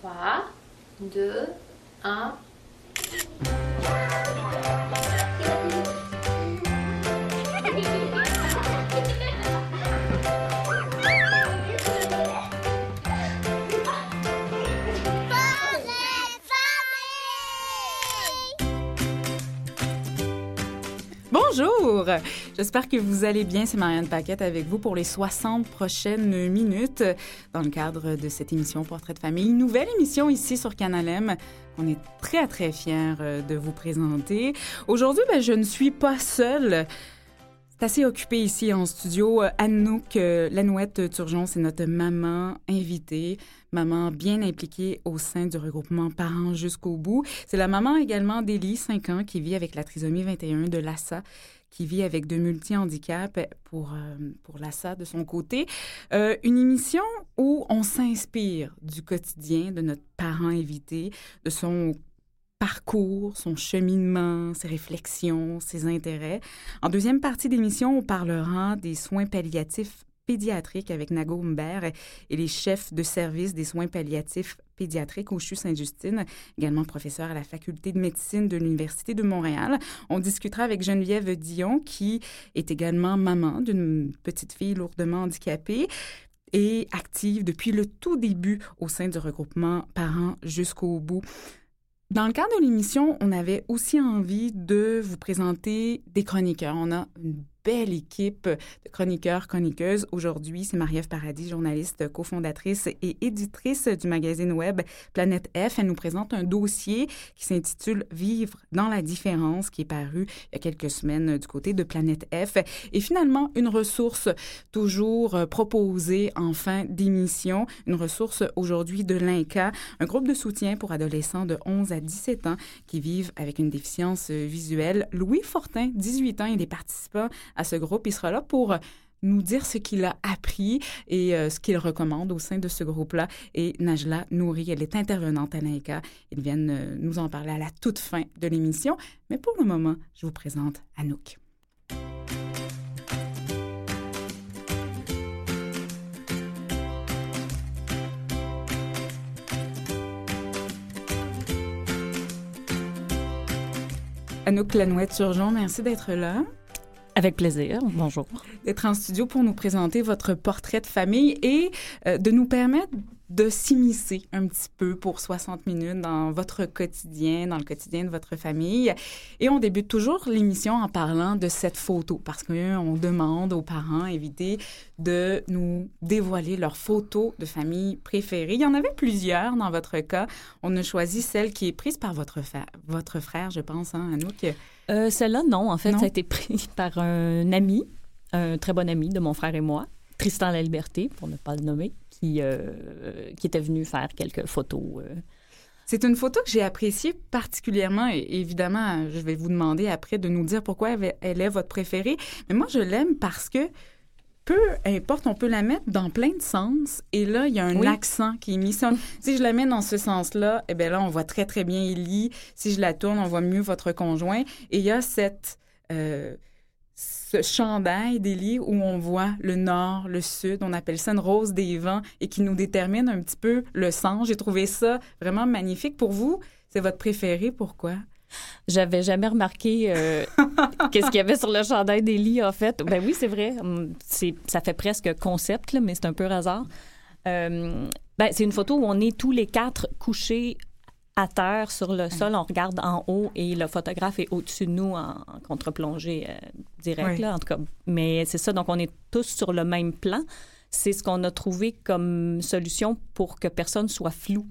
3, 2, 1. Bonjour! J'espère que vous allez bien. C'est Marianne Paquette avec vous pour les 60 prochaines minutes dans le cadre de cette émission Portrait de famille. Une nouvelle émission ici sur Canal M qu'on est très, très fiers euh, de vous présenter. Aujourd'hui, ben, je ne suis pas seule. C'est assez occupé ici en studio. Euh, Anouk euh, Lanouette Turgeon, c'est notre maman invitée, maman bien impliquée au sein du regroupement Parents jusqu'au bout. C'est la maman également d'Élie, 5 ans, qui vit avec la trisomie 21 de Lassa qui vit avec de multi-handicaps pour, euh, pour Lassa de son côté. Euh, une émission où on s'inspire du quotidien de notre parent invité, de son parcours, son cheminement, ses réflexions, ses intérêts. En deuxième partie d'émission, on parlera des soins palliatifs pédiatriques avec Nago Humbert et les chefs de service des soins palliatifs pédiatriques au CHU Sainte-Justine, également professeur à la faculté de médecine de l'Université de Montréal. On discutera avec Geneviève Dion, qui est également maman d'une petite fille lourdement handicapée et active depuis le tout début au sein du regroupement Parents jusqu'au bout. Dans le cadre de l'émission, on avait aussi envie de vous présenter des chroniqueurs. On a une belle équipe de chroniqueurs, chroniqueuses. Aujourd'hui, c'est Marie-Ève Paradis, journaliste, cofondatrice et éditrice du magazine web Planète F. Elle nous présente un dossier qui s'intitule Vivre dans la différence, qui est paru il y a quelques semaines du côté de Planète F. Et finalement, une ressource toujours proposée en fin d'émission, une ressource aujourd'hui de l'INCA, un groupe de soutien pour adolescents de 11 à 17 ans qui vivent avec une déficience visuelle. Louis Fortin, 18 ans, il est participant à ce groupe. Il sera là pour nous dire ce qu'il a appris et euh, ce qu'il recommande au sein de ce groupe-là. Et Najla Nouri, elle est intervenante à l'INCA. Ils viennent euh, nous en parler à la toute fin de l'émission. Mais pour le moment, je vous présente Anouk. Anouk Lanouette-Surgeon, merci d'être là. Avec plaisir. Bonjour. D'être en studio pour nous présenter votre portrait de famille et euh, de nous permettre de s'immiscer un petit peu pour 60 minutes dans votre quotidien, dans le quotidien de votre famille. Et on débute toujours l'émission en parlant de cette photo parce qu'on demande aux parents invités de nous dévoiler leur photo de famille préférée. Il y en avait plusieurs dans votre cas. On a choisi celle qui est prise par votre, votre frère, je pense, hein, Anouk. Euh, Celle-là, non. En fait, ça a été pris par un ami, un très bon ami de mon frère et moi, Tristan La Liberté, pour ne pas le nommer, qui, euh, qui était venu faire quelques photos. Euh. C'est une photo que j'ai appréciée particulièrement et évidemment, je vais vous demander après de nous dire pourquoi elle est votre préférée. Mais moi, je l'aime parce que peu importe, on peut la mettre dans plein de sens. Et là, il y a un accent qui est mis. Si, je la mets dans ce sens-là, eh bien là, on voit très, très bien Ellie. Si je la tourne, on voit mieux votre conjoint. Et il y a cette... Euh, ce chandail d'Élie où on voit le nord, le sud, on appelle ça une rose des vents et qui nous détermine un petit peu le sens. J'ai trouvé ça vraiment magnifique. Pour vous, c'est votre préféré. Pourquoi? J'avais jamais remarqué euh, qu'est-ce qu'il y avait sur le chandail d'Élie, en fait. Ben oui, c'est vrai. Hum, c'est, ça fait presque concept, mais c'est un peu hasard. Euh, ben, c'est une photo où on est tous les quatre couchés à terre sur le sol. On regarde en haut et le photographe est au-dessus de nous en, contre-plongée euh, direct, là, en tout cas. Mais c'est ça, donc on est tous sur le même plan. C'est ce qu'on a trouvé comme solution pour que personne soit flou.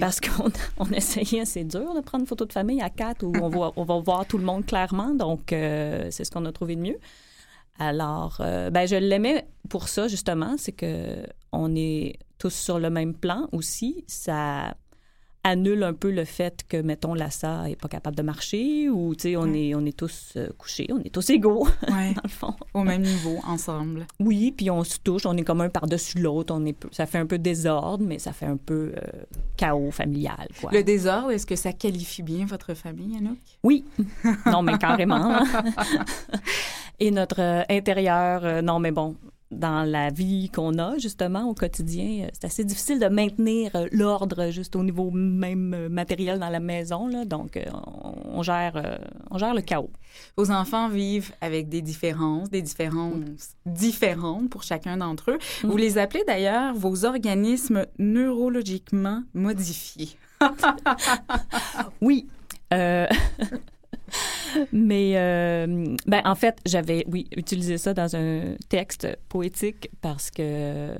Parce qu'on on essayait, c'est dur de prendre une photo de famille à quatre où on va, on va voir tout le monde clairement. Donc, euh, c'est ce qu'on a trouvé de mieux. Alors, euh, ben, je l'aimais pour ça, justement. C'est que on est tous sur le même plan aussi. Ça annule un peu le fait que, mettons, Lassa n'est pas capable de marcher ou, tu sais, on, est, on est tous euh, couchés, on est tous égaux, dans le fond. Au même niveau, ensemble. Oui, puis on se touche, on est comme un par-dessus l'autre. On est, ça fait un peu désordre, mais ça fait un peu euh, chaos familial, quoi. Le désordre, est-ce que ça qualifie bien votre famille, Anouk? Oui. non, mais carrément. Et notre euh, intérieur, non, mais bon, dans la vie qu'on a, justement, au quotidien, c'est assez difficile de maintenir euh, l'ordre juste au niveau même euh, matériel dans la maison. Là. Donc, euh, on, gère, on gère le chaos. Vos enfants vivent avec des différences, des différences différentes pour chacun d'entre eux. Vous les appelez d'ailleurs vos organismes neurologiquement modifiés. oui. Mais euh, ben, en fait, j'avais, oui, utilisé ça dans un texte poétique parce que,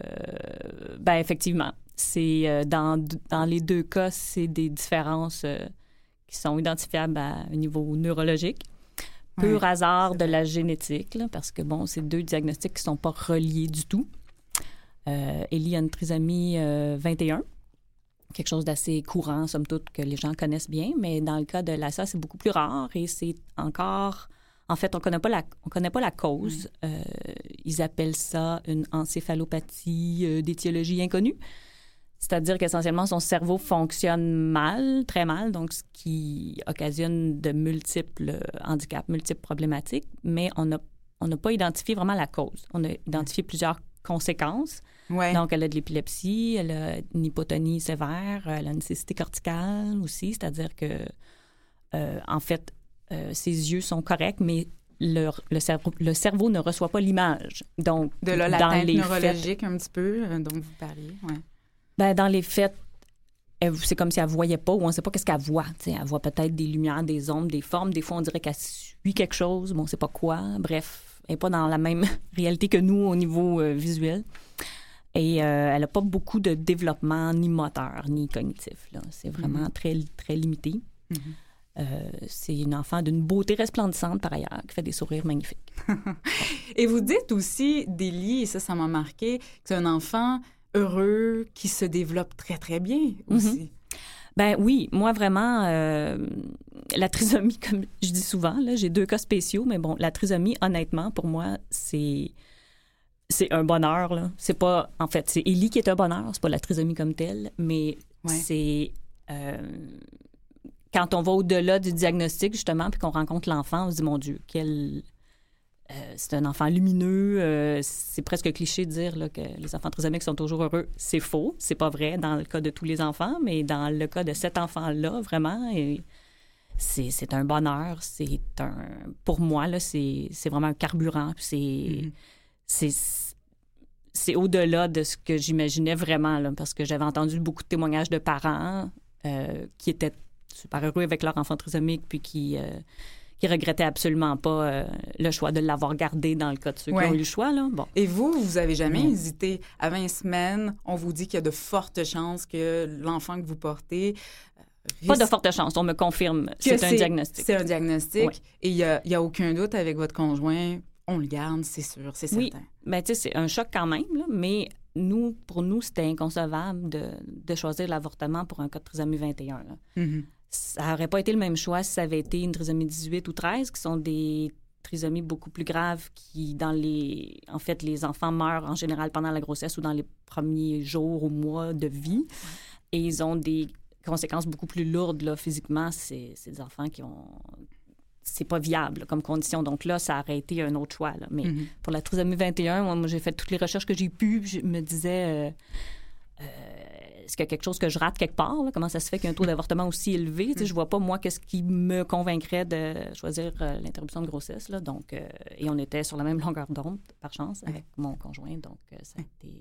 ben, effectivement, c'est euh, dans, dans les deux cas, c'est des différences euh, qui sont identifiables à un niveau neurologique. Pur hasard de la génétique, parce que, bon, c'est deux diagnostics qui ne sont pas reliés du tout. Euh, Ellie a une trisomie 21 quelque chose d'assez courant, somme toute, que les gens connaissent bien. Mais dans le cas de l'ASA, c'est beaucoup plus rare et c'est encore... En fait, on ne connaît, pas la, on connaît pas la cause. Euh, ils appellent ça une encéphalopathie euh, d'étiologie inconnue. C'est-à-dire qu'essentiellement, son cerveau fonctionne mal, très mal, donc ce qui occasionne de multiples handicaps, multiples problématiques, mais on n'a on pas identifié vraiment la cause. On a identifié plusieurs conséquences. Donc, elle a de l'épilepsie, elle a une hypotonie sévère, elle a une cécité corticale aussi, c'est-à-dire que, euh, en fait, euh, ses yeux sont corrects, mais le, le, cerveau, le cerveau ne reçoit pas l'image. Donc, de là, la dans les neurologique un petit peu euh, dont vous parliez. Ouais. Ben, dans les faits, c'est comme si elle voyait pas ou on ne sait pas qu'est-ce qu'elle voit. elle voit peut-être des lumières, des ombres, des formes. Des fois, on dirait qu'elle suit quelque chose, mais on ne sait pas quoi. Bref, n'est pas dans la même réalité que nous au niveau visuel. Et euh, elle n'a pas beaucoup de développement ni moteur ni cognitif. C'est vraiment mm-hmm. très, très limité. Mm-hmm. Euh, c'est une enfant d'une beauté resplendissante par ailleurs, qui fait des sourires magnifiques. et vous dites aussi, Délie, et ça, ça m'a marqué, que c'est un enfant heureux qui se développe très, très bien mm-hmm. aussi. Ben oui, moi vraiment, euh, la trisomie, comme je dis souvent, j'ai deux cas spéciaux, mais bon, la trisomie, honnêtement, pour moi, c'est c'est un bonheur. Là. C'est pas, en fait, c'est Ellie qui est un bonheur, c'est pas la trisomie comme telle, mais c'est euh, quand on va au-delà du diagnostic, justement, puis qu'on rencontre l'enfant, on se dit, mon Dieu, quel. Euh, c'est un enfant lumineux. Euh, c'est presque cliché de dire là, que les enfants trisomiques sont toujours heureux. C'est faux. C'est pas vrai dans le cas de tous les enfants, mais dans le cas de cet enfant-là, vraiment, c'est un bonheur. C'est un. Pour moi, là, c'est vraiment un carburant. C'est. Mm-hmm c'est au-delà de ce que j'imaginais vraiment, parce que j'avais entendu beaucoup de témoignages de parents euh, qui étaient super heureux avec leur enfant trisomique, puis qui, qui regrettaient absolument pas euh, le choix de l'avoir gardé dans le cas de ceux qui ont eu le choix. Là. Bon. Et vous, vous avez jamais hésité? À 20 semaines, on vous dit qu'il y a de fortes chances que l'enfant que vous portez pas de fortes chances, on me confirme. C'est un diagnostic. C'est un diagnostic. Et il n'y a, a, aucun doute avec votre conjoint on le garde, c'est sûr, c'est certain. Oui, ben, tu sais, c'est un choc quand même, mais nous, pour nous, c'était inconcevable de, choisir l'avortement pour un cas de trisomie 21. Mm-hmm. Ça n'aurait pas été le même choix si ça avait été une trisomie 18 ou 13, qui sont des trisomies beaucoup plus graves qui, dans les... En fait, les enfants meurent en général pendant la grossesse ou dans les premiers jours ou mois de vie. Et ils ont des conséquences beaucoup plus lourdes, là, physiquement. C'est des enfants qui ont c'est pas viable comme condition. Donc là, ça aurait été un autre choix. Mais mm-hmm. pour la trisomie 21, moi, j'ai fait toutes les recherches que j'ai pu. Je me disais, euh, euh, est-ce qu'il y a quelque chose que je rate quelque part? Comment ça se fait qu'il y a un taux d'avortement aussi élevé? Je Je vois pas, moi, qu'est-ce qui me convaincrait de choisir euh, l'interruption de grossesse. Là? Donc, et on était sur la même longueur d'onde, par chance, avec mon conjoint. Donc, ça a été...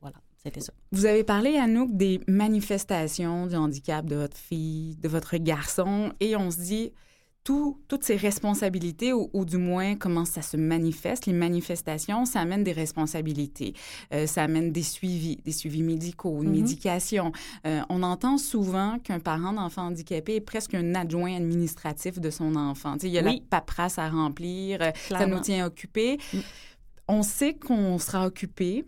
voilà. C'était ça. Vous avez parlé, Anouk, des manifestations du handicap de votre fille, de votre garçon, et on se dit, toutes ces responsabilités, ou, du moins comment ça se manifeste, les manifestations, ça amène des responsabilités, euh, ça amène des suivis, des suivis médicaux, une mm-hmm. médication. Euh, on entend souvent qu'un parent d'enfant handicapé est presque un adjoint administratif de son enfant. il y a la paperasse à remplir, euh, ça nous tient occupés. Mm. On sait qu'on sera occupé,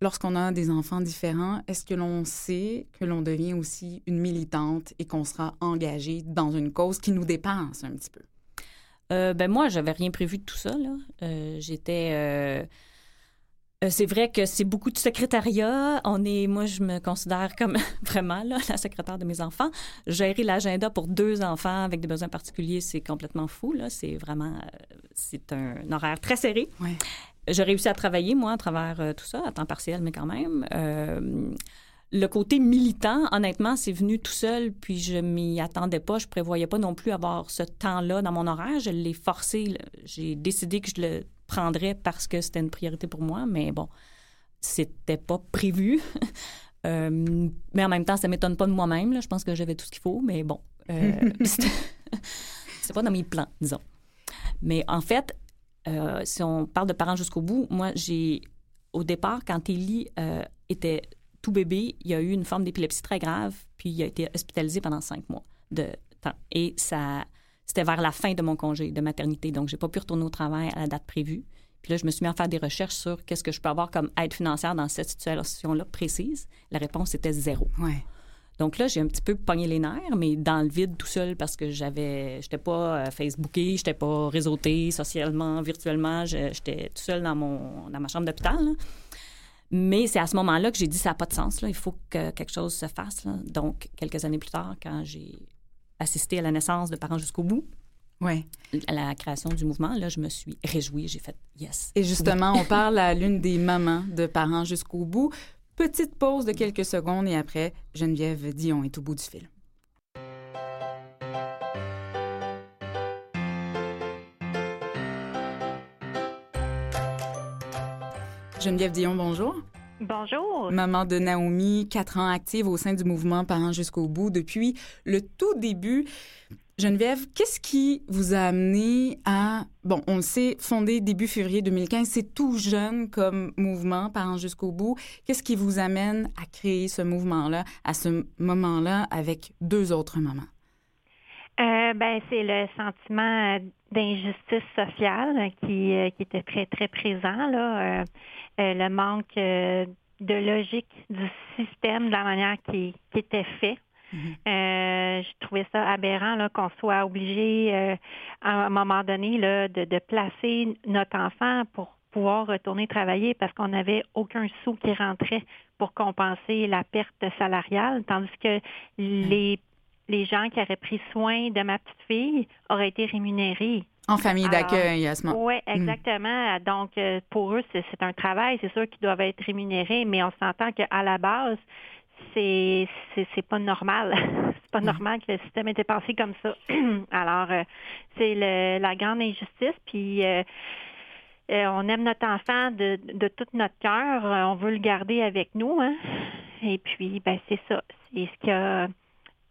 lorsqu'on a des enfants différents, est-ce que l'on sait que l'on devient aussi une militante et qu'on sera engagé dans une cause qui nous dépense un petit peu? Euh, ben moi, j'avais rien prévu de tout ça. Là. Euh, j'étais. Euh, c'est vrai que c'est beaucoup de secrétariat. On est, moi, je me considère comme vraiment là, la secrétaire de mes enfants. Gérer l'agenda pour deux enfants avec des besoins particuliers, c'est complètement fou. Là. C'est vraiment, c'est un horaire très serré. Ouais. J'ai réussi à travailler, moi, à travers euh, tout ça, à temps partiel, mais quand même. Euh, le côté militant, honnêtement, c'est venu tout seul, puis je m'y attendais pas. Je prévoyais pas non plus avoir ce temps-là dans mon horaire. Je l'ai forcé. J'ai décidé que je le prendrais parce que c'était une priorité pour moi, mais bon, c'était pas prévu. Euh, mais en même temps, ça m'étonne pas de moi-même. Je pense que j'avais tout ce qu'il faut, mais bon, euh, c'est pas dans mes plans, disons. Mais en fait, euh, si on parle de parents jusqu'au bout, moi, j'ai, au départ, quand Élie euh, était tout bébé, il y a eu une forme d'épilepsie très grave, puis il a été hospitalisé pendant cinq mois de temps. Et ça, c'était vers la fin de mon congé de maternité, donc j'ai pas pu retourner au travail à la date prévue. Puis là, je me suis mis à faire des recherches sur qu'est-ce que je peux avoir comme aide financière dans cette situation-là précise. La réponse était zéro. Ouais. Donc là, j'ai un petit peu pogné les nerfs, mais dans le vide tout seul parce que j'avais, j'étais pas euh, Facebooké, j'étais pas réseauté socialement, virtuellement, j'étais tout seul dans mon dans ma chambre d'hôpital. là. Mais c'est à ce moment-là que j'ai dit ça n'a pas de sens là, il faut que quelque chose se fasse. là. Donc quelques années plus tard, quand j'ai assisté à la naissance de parents jusqu'au bout, Ouais. à la création du mouvement, là, je me suis réjouie, j'ai fait yes. Et justement, on parle à l'une des mamans de parents jusqu'au bout. Petite pause de quelques secondes et après, Geneviève Dion est au bout du fil. Geneviève Dion, bonjour. Bonjour. Maman de Naomi, quatre ans active au sein du mouvement Parents jusqu'au bout depuis le tout début. Geneviève, qu'est-ce qui vous a amené à, bon, on le sait, fondé début février 2015, c'est tout jeune comme mouvement Parents jusqu'au bout. Qu'est-ce qui vous amène à créer ce mouvement-là, à ce moment-là, avec deux autres mamans? Euh, ben, c'est le sentiment euh, d'injustice sociale qui, euh, qui était très, très présent, le manque de logique du système, de la manière qui, qui était fait. Euh, je trouvais ça aberrant qu'on soit obligé euh, à un moment donné là, de, de placer notre enfant pour pouvoir retourner travailler parce qu'on n'avait aucun sou qui rentrait pour compenser la perte salariale, tandis que les, les gens qui auraient pris soin de ma petite fille auraient été rémunérés. En famille d'accueil à ce moment. Oui, exactement. Donc, euh, pour eux, c'est c'est un travail. C'est sûr qu'ils doivent être rémunérés, mais on s'entend qu'à la base, c'est c'est pas normal. c'est pas normal que le système ait été pensé comme ça. Alors, euh, c'est le- la grande injustice. Puis, euh, euh, on aime notre enfant de, de tout notre cœur. Euh, On veut le garder avec nous. Hein? Et puis, ben c'est ça. C'est ce qui a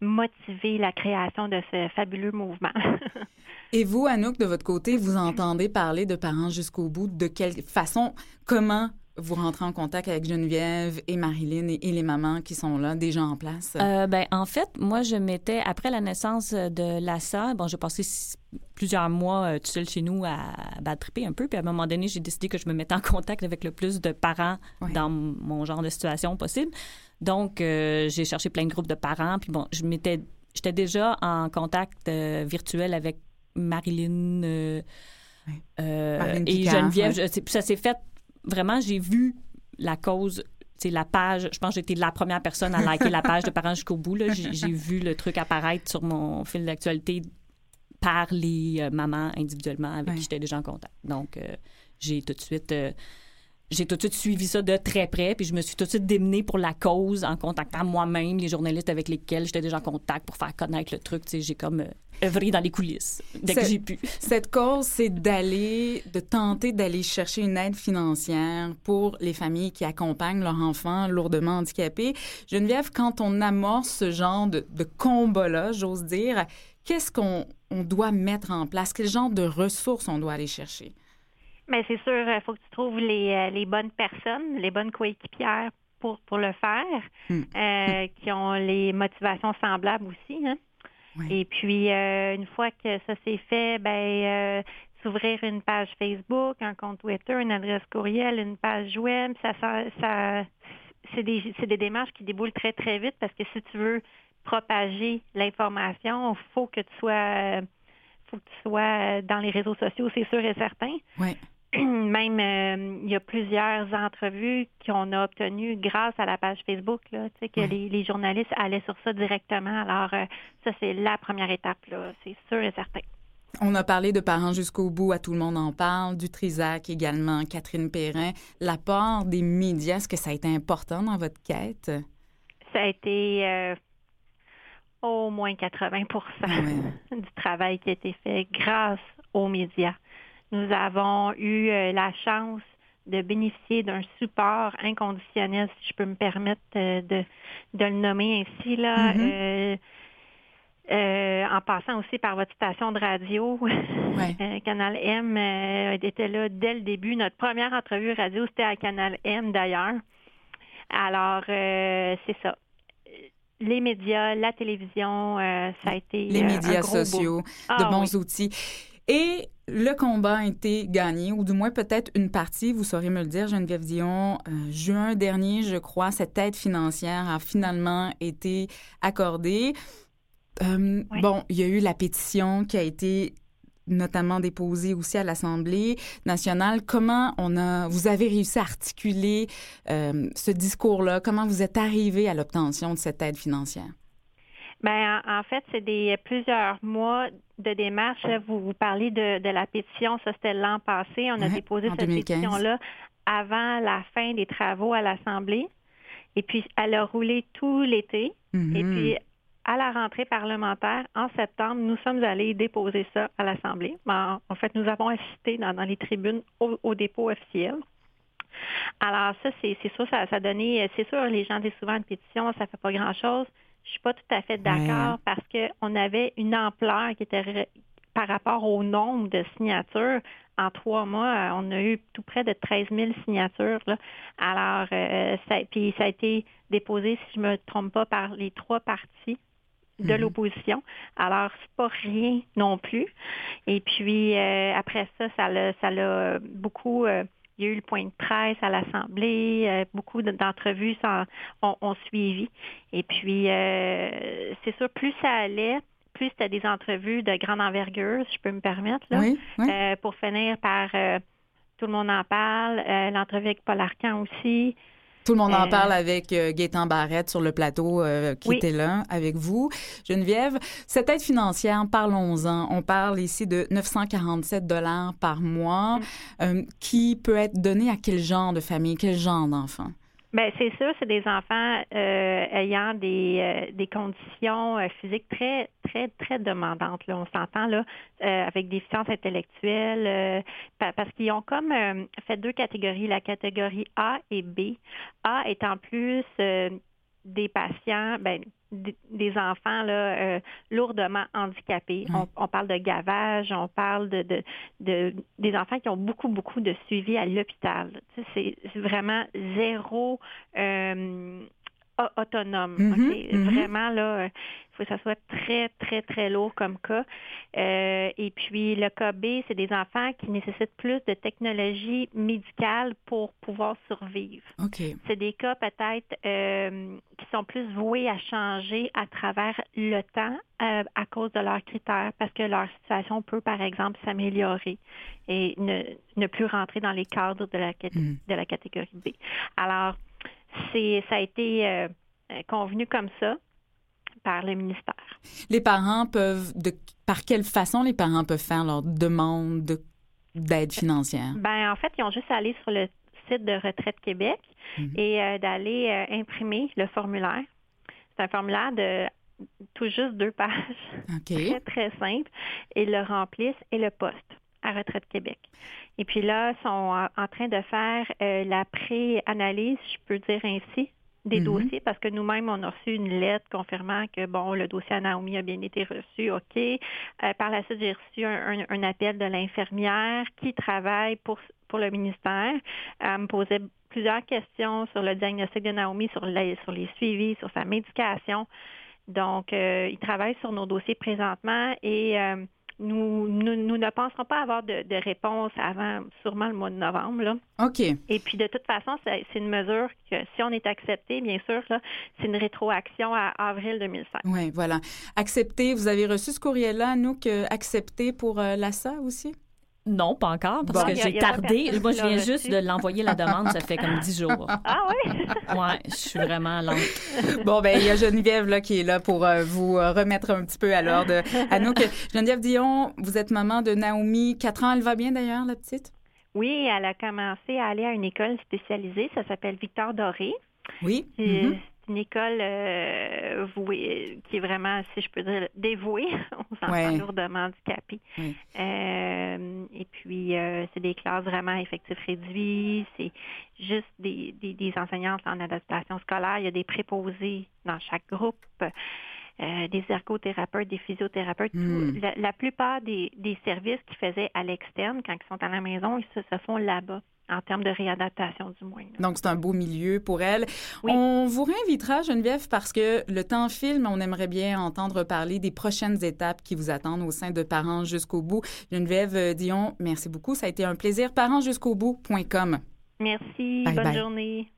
motivé la création de ce fabuleux mouvement. Et vous, Anouk, de votre côté, vous entendez parler de parents jusqu'au bout. De quelle façon, comment vous rentrez en contact avec Geneviève et Marilyn et, et les mamans qui sont là, déjà en place? Euh, ben, en fait, moi, je m'étais, après la naissance de Lassa, bon, j'ai passé plusieurs mois euh, tout seul chez nous à bad tripper un peu. Puis à un moment donné, j'ai décidé que je me mettais en contact avec le plus de parents Ouais. dans mon genre de situation possible. Donc, euh, j'ai cherché plein de groupes de parents. Puis bon, je m'étais, j'étais déjà en contact euh, virtuel avec Marilyn Ouais. Marilyn et Picard, Geneviève. ouais. Je- c'est- ça s'est fait vraiment, j'ai vu la cause, c'est la page. Je pense que j'étais la première personne à liker la page de Parents jusqu'au bout. J'ai j'ai vu le truc apparaître sur mon fil d'actualité par les euh, mamans individuellement avec Ouais. qui j'étais déjà en contact. Donc, euh, j'ai tout de suite. euh, j'ai tout de suite suivi ça de très près, puis je me suis tout de suite démenée pour la cause en contactant moi-même les journalistes avec lesquels j'étais déjà en contact pour faire connaître le truc. J'ai comme euh, œuvré dans les coulisses dès que j'ai pu. Cette cause, c'est d'aller, de tenter d'aller chercher une aide financière pour les familles qui accompagnent leurs enfants lourdement handicapés. Geneviève, quand on amorce ce genre de, de combat-là, j'ose dire, qu'est-ce qu'on on doit mettre en place? Quel genre de ressources on doit aller chercher? Mais c'est sûr, il faut que tu trouves les, euh, les bonnes personnes, les bonnes coéquipières pour, pour le faire, Hmm. euh, qui ont les motivations semblables aussi. Hein? Oui. Et puis, euh, une fois que ça c'est fait, ben euh, s'ouvrir une page Facebook, un compte Twitter, une adresse courriel, une page web, ça, ça, c'est des, c'est des démarches qui déboulent très, très vite parce que si tu veux propager l'information, il faut que tu sois euh, faut que tu sois dans les réseaux sociaux, c'est sûr et certain. Oui. Même, euh, il y a plusieurs entrevues qu'on a obtenues grâce à la page Facebook, là, tu sais, que Ouais. les, les journalistes allaient sur ça directement. Alors, euh, ça, c'est la première étape, là, c'est sûr et certain. On a parlé de Parents jusqu'au bout, à tout le monde en parle, du Trisac également, Catherine Perrin. L'apport des médias, est-ce que ça a été important dans votre quête? Ça a été euh, au moins 80% du travail qui a été fait grâce aux médias. Nous avons eu euh, la chance de bénéficier d'un support inconditionnel, si je peux me permettre euh, de, de le nommer ainsi, là. Mm-hmm. Euh, en passant aussi par votre station de radio, Canal M était là dès le début. Notre première entrevue radio, c'était à Canal M d'ailleurs. Alors, c'est ça les médias, la télévision, ça a été les médias sociaux, de ah bons outils. Et le combat a été gagné, ou du moins peut-être une partie, vous saurez me le dire, Geneviève Dion. Euh, juin dernier, je crois, cette aide financière a finalement été accordée. Euh, bon, il y a eu la pétition qui a été notamment déposée aussi à l'Assemblée nationale. Comment on a, vous avez réussi à articuler euh, ce discours-là? Comment vous êtes arrivé à l'obtention de cette aide financière? Bien, en, fait, c'est des plusieurs mois de démarche. vous, vous parlez de, de la pétition, ça c'était l'an passé. On a déposé cette pétition-là avant la fin des travaux à l'Assemblée. Et puis, elle a roulé tout l'été. Et mm-hmm. puis, à la rentrée parlementaire, en septembre, nous sommes allés déposer ça à l'Assemblée. En, fait, nous avons assisté dans, les tribunes au, dépôt officiel. Alors ça, c'est sûr, ça, ça a donné, c'est sûr, les gens disent souvent une pétition, ça fait pas grand-chose. Je suis pas tout à fait d'accord parce qu'on avait une ampleur qui était par rapport au nombre de signatures. En trois mois, euh, on a eu tout près de 13 000 signatures. Alors, euh, ça, puis ça a été déposé, si je me trompe pas, par les trois partis de mhm. l'opposition. Alors, c'est pas rien non plus. Et puis, euh, après ça, ça l'a, ça l'a beaucoup il y a eu le point de presse à l'Assemblée, euh, beaucoup d'entrevues ont, suivi. Et puis, euh, c'est sûr, plus ça allait, plus c'était des entrevues de grande envergure, si je peux me permettre, là, euh, pour finir par Tout le monde en parle, l'entrevue avec Paul Arcan aussi. Tout le monde en euh, parle avec euh, Gaétan Barrette sur le plateau euh, qui était là avec vous. Geneviève, cette aide financière, parlons-en. On parle ici de 947 dollars par mois mm. qui peut être donné à quel genre de famille, quel genre d'enfant? Bien, c'est sûr, c'est des enfants euh, ayant des, euh, des conditions euh, physiques très, très, très demandantes. Là, on s'entend là, avec des déficience intellectuelles, parce qu'ils ont comme fait deux catégories, la catégorie A et B. A étant plus des patients, ben, des enfants là, euh, lourdement handicapés. On, parle de gavage, on parle de, de, des enfants qui ont beaucoup, beaucoup de suivi à l'hôpital. c'est vraiment zéro euh, autonome. Mm-hmm, mm-hmm. Vraiment, là, faut que ça soit très, très, très lourd comme cas. Euh, et puis, le cas B, c'est des enfants qui nécessitent plus de technologie médicale pour pouvoir survivre. C'est des cas peut-être euh, qui sont plus voués à changer à travers le temps euh, à cause de leurs critères, parce que leur situation peut, par exemple, s'améliorer et ne, ne, plus rentrer dans les cadres de la, mm. de la catégorie B. Alors, c'est ça a été convenu comme ça par le ministère. Les parents peuvent, de, par quelle façon les parents peuvent faire leur demande d'aide financière? Ben, en fait, ils ont juste à aller sur le site de Retraite Québec mhm. et euh, d'aller euh, imprimer le formulaire. C'est un formulaire de tout juste deux pages. Très, très simple. Et le remplissent et le poste à Retraite Québec. Et puis là, ils sont en, train de faire euh, la pré-analyse, je peux dire ainsi, des mm-hmm. dossiers parce que nous-mêmes, on a reçu une lettre confirmant que, bon, le dossier à Naomi a bien été reçu, OK. Euh, par la suite, j'ai reçu un, appel de l'infirmière qui travaille pour, pour le ministère. Elle me posait plusieurs questions sur le diagnostic de Naomi, sur les, sur les suivis, sur sa médication. Donc, euh, il travaille sur nos dossiers présentement et euh, nous, nous, ne penserons pas avoir de, réponse avant sûrement le mois de novembre. Là. OK. Et puis, de toute façon, c'est une mesure que si on est accepté, bien sûr, c'est une rétroaction à avril 2005. Oui, voilà. Accepté, vous avez reçu ce courrier-là, nous, que accepté pour euh, l'ASA aussi? Non, pas encore, parce Bon. que j'ai tardé. Moi, je viens juste de l'envoyer la demande, ça fait comme dix jours. Ah oui? Ouais, je suis vraiment lente. Bon, ben, il y a Geneviève là, qui est là pour euh, vous euh, remettre un petit peu à l'ordre. Anouk, Geneviève Dion, vous êtes maman de Naomi. Quatre ans, elle va bien d'ailleurs, la petite? Oui, elle a commencé à aller à une école spécialisée. Ça s'appelle Victor Doré. Oui. Mhm. C'est une école euh, vouée- qui est vraiment, si je peux dire, dévouée aux enfants Ouais. lourdement handicapés. Euh, et puis, euh, c'est des classes vraiment effectifs réduits. C'est juste des, des, des enseignantes en adaptation scolaire. Il y a des préposés dans chaque groupe. Euh, des ergothérapeutes, des physiothérapeutes, tout. Hmm. La, la plupart des, des services qu'ils faisaient à l'externe, quand ils sont à la maison, ils se, se font là-bas, en termes de réadaptation du moins. là. Donc, c'est un beau milieu pour elle. Oui. On vous réinvitera, Geneviève, parce que le temps file, mais on aimerait bien entendre parler des prochaines étapes qui vous attendent au sein de Parents jusqu'au bout. Geneviève euh, Dion, merci beaucoup. Ça a été un plaisir. Parentsjusqu'aubout.com. Merci, Bye bonne bye. journée.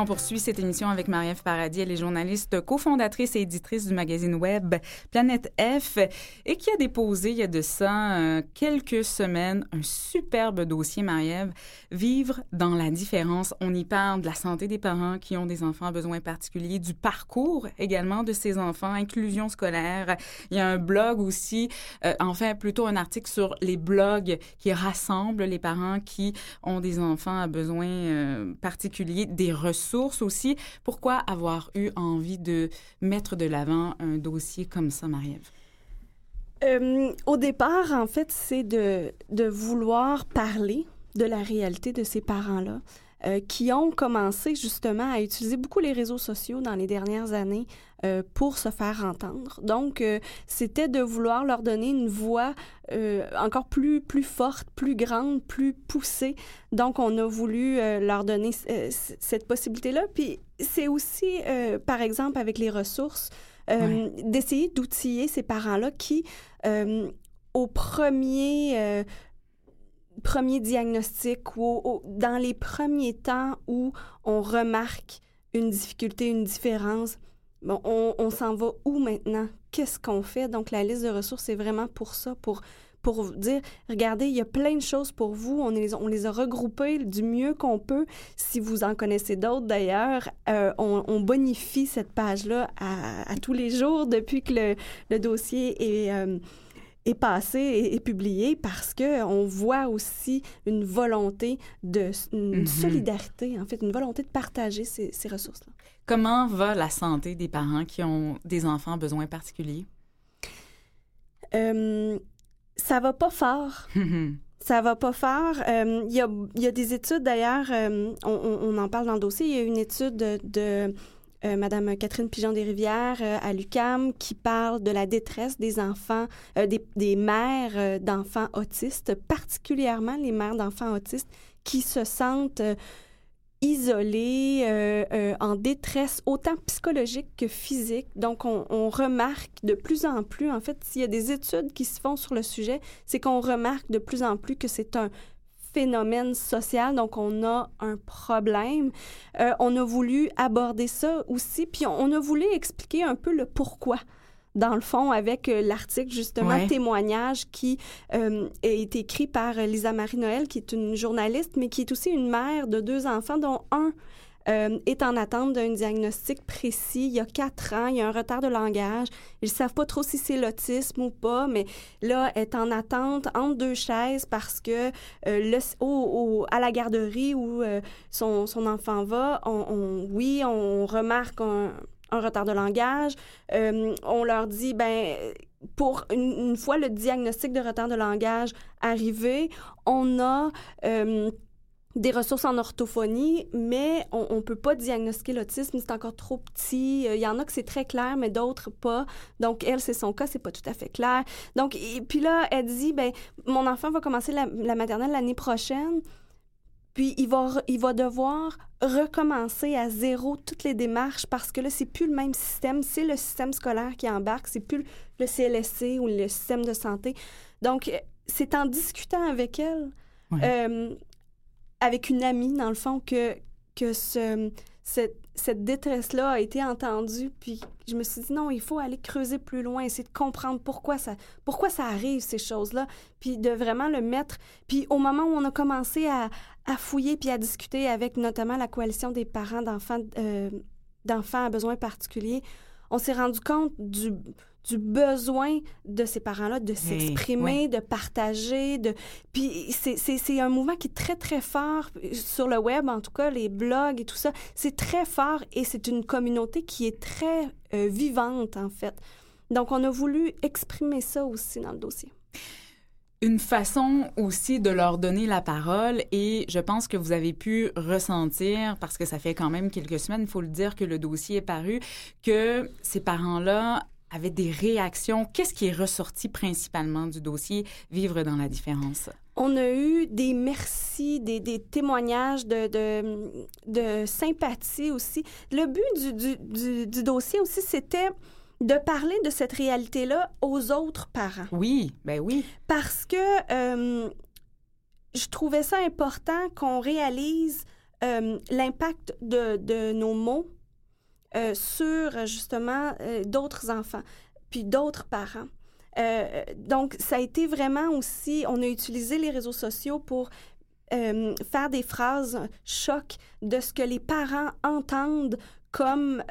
On poursuit cette émission avec Marie-Ève Paradis. Elle est journaliste, cofondatrice et éditrice du magazine web Planète F et qui a déposé il y a de ça euh, quelques semaines un superbe dossier, Marie-Ève, Vivre dans la différence. On y parle de la santé des parents qui ont des enfants à besoins particuliers, du parcours également de ces enfants, inclusion scolaire. Il y a un blog aussi, euh, enfin plutôt un article sur les blogs qui rassemblent les parents qui ont des enfants à besoins euh, particuliers, des ressources aussi. Pourquoi avoir eu envie de mettre de l'avant un dossier comme ça, Marie-Ève? Euh, au départ, en fait, c'est de, vouloir parler de la réalité de ces parents-là euh, qui ont commencé justement à utiliser beaucoup les réseaux sociaux dans les dernières années euh, pour se faire entendre. Donc, euh, c'était de vouloir leur donner une voix euh, encore plus, plus forte, plus grande, plus poussée. Donc, on a voulu leur donner cette possibilité-là. Puis, c'est aussi, par exemple, avec les ressources, d'essayer d'outiller ces parents-là qui, au premier, premier diagnostic ou dans les premiers temps où on remarque une difficulté, une différence, bon, on, s'en va où maintenant? Qu'est-ce qu'on fait? Donc, la liste de ressources, c'est vraiment pour ça, pour pour dire, regardez, il y a plein de choses pour vous. On les, on les a regroupées du mieux qu'on peut. Si vous en connaissez d'autres, d'ailleurs, euh, on, on bonifie cette page-là à, tous les jours depuis que le, le dossier est, euh, est passé et est publié parce que on voit aussi une volonté de une Mhm. solidarité, en fait, une volonté de partager ces, ces ressources-là. Comment va la santé des parents qui ont des enfants à besoins particuliers? Euh, ça va pas fort. Ça va pas fort. Euh, Il y, a, il y a des études d'ailleurs, euh, on, on- on en parle dans le dossier. Il y a une étude de, de, euh, Madame Catherine Pigeon-des-Rivières euh, à l'UCAM qui parle de la détresse des enfants, euh, des, des mères d'enfants autistes, particulièrement les mères d'enfants autistes qui se sentent isolées, en détresse autant psychologique que physique. Donc, on, on remarque de plus en plus, en fait, s'il y a des études qui se font sur le sujet, c'est qu'on remarque de plus en plus que c'est un phénomène social, donc on a un problème. Euh, on a voulu aborder ça aussi, puis on, on a voulu expliquer un peu le pourquoi dans le fond, avec euh, l'article justement Ouais. témoignage qui euh, est écrit par euh, Lisa Marie Noël, qui est une journaliste, mais qui est aussi une mère de deux enfants, dont un euh, est en attente d'un diagnostic précis. Il y a quatre ans, il y a un retard de langage. Ils ne savent pas trop si c'est l'autisme ou pas, mais là, est en attente entre deux chaises parce que euh, au, à la garderie où euh, son, son enfant va, oui, on remarque un, retard de langage. On leur dit, ben, pour une, fois le diagnostic de retard de langage arrivé, on a des ressources en orthophonie, mais on ne peut pas diagnostiquer l'autisme, c'est encore trop petit. Euh, Il y en a que c'est très clair, mais d'autres pas. Donc, elle, c'est son cas, c'est pas tout à fait clair. Donc, et puis là, elle dit, ben, mon enfant va commencer la, la maternelle l'année prochaine. Puis il va, il va devoir recommencer à zéro toutes les démarches parce que là, c'est plus le même système. C'est le système scolaire qui embarque, c'est plus le CLSC ou le système de santé. Donc, c'est en discutant avec elle, euh, avec une amie, dans le fond, que, ce, cette, détresse-là a été entendue. Puis je me suis dit, non, il faut aller creuser plus loin, essayer de comprendre pourquoi ça, arrive, ces choses-là. Puis de vraiment le mettre. Puis au moment où on a commencé à, à fouiller puis à discuter avec notamment la coalition des parents d'enfants euh, d'enfants à besoins particuliers, on s'est rendu compte du, du besoin de ces parents-là de s'exprimer, de partager. De... Puis c'est un mouvement qui est très, très fort sur le web, en tout cas, les blogs et tout ça. C'est très fort et c'est une communauté qui est très euh, vivante, en fait. Donc, on a voulu exprimer ça aussi dans le dossier une façon aussi de leur donner la parole et je pense que vous avez pu ressentir, parce que ça fait quand même quelques semaines, il faut le dire, que le dossier est paru, que ces parents-là avaient des réactions. Qu'est-ce qui est ressorti principalement du dossier Vivre dans la différence? On a eu des merci, des, des témoignages de, de, de, sympathie aussi. Le but du, du, du, du dossier aussi, c'était de parler de cette réalité-là aux autres parents. Oui, ben oui. Parce que euh, je trouvais ça important qu'on réalise euh, l'impact de, de, nos mots euh, sur justement d'autres enfants, puis d'autres parents. donc, ça a été vraiment aussi, on a utilisé les réseaux sociaux pour faire des phrases choc de ce que les parents entendent comme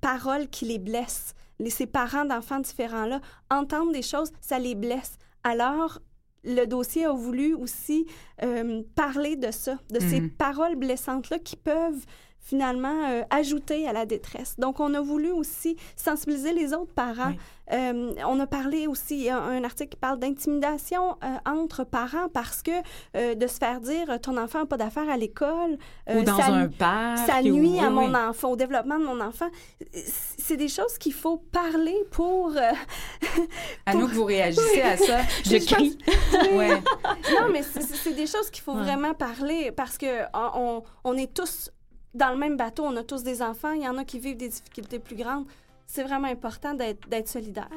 paroles qui les blessent les, ces parents d'enfants différents-là entendent des choses, ça les blesse. Alors, le dossier a voulu aussi euh, parler de ça, de ces mhm. paroles blessantes-là qui peuvent finalement euh, ajouter à la détresse. Donc, on a voulu aussi sensibiliser les autres parents. Euh, on a parlé aussi, il y a un article qui parle d'intimidation euh, entre parents parce que de se faire dire ton enfant n'a pas d'affaires à l'école, ou dans ça, un parc, ça nuit à mon enfant, au développement de mon enfant. C'est des choses qu'il faut parler pour. À nous que vous réagissez à ça, je crie. ouais. Non, mais c'est des choses qu'il faut vraiment parler parce que on, on est tous dans le même bateau, on a tous des enfants, il y en a qui vivent des difficultés plus grandes. C'est vraiment important d'être solidaire.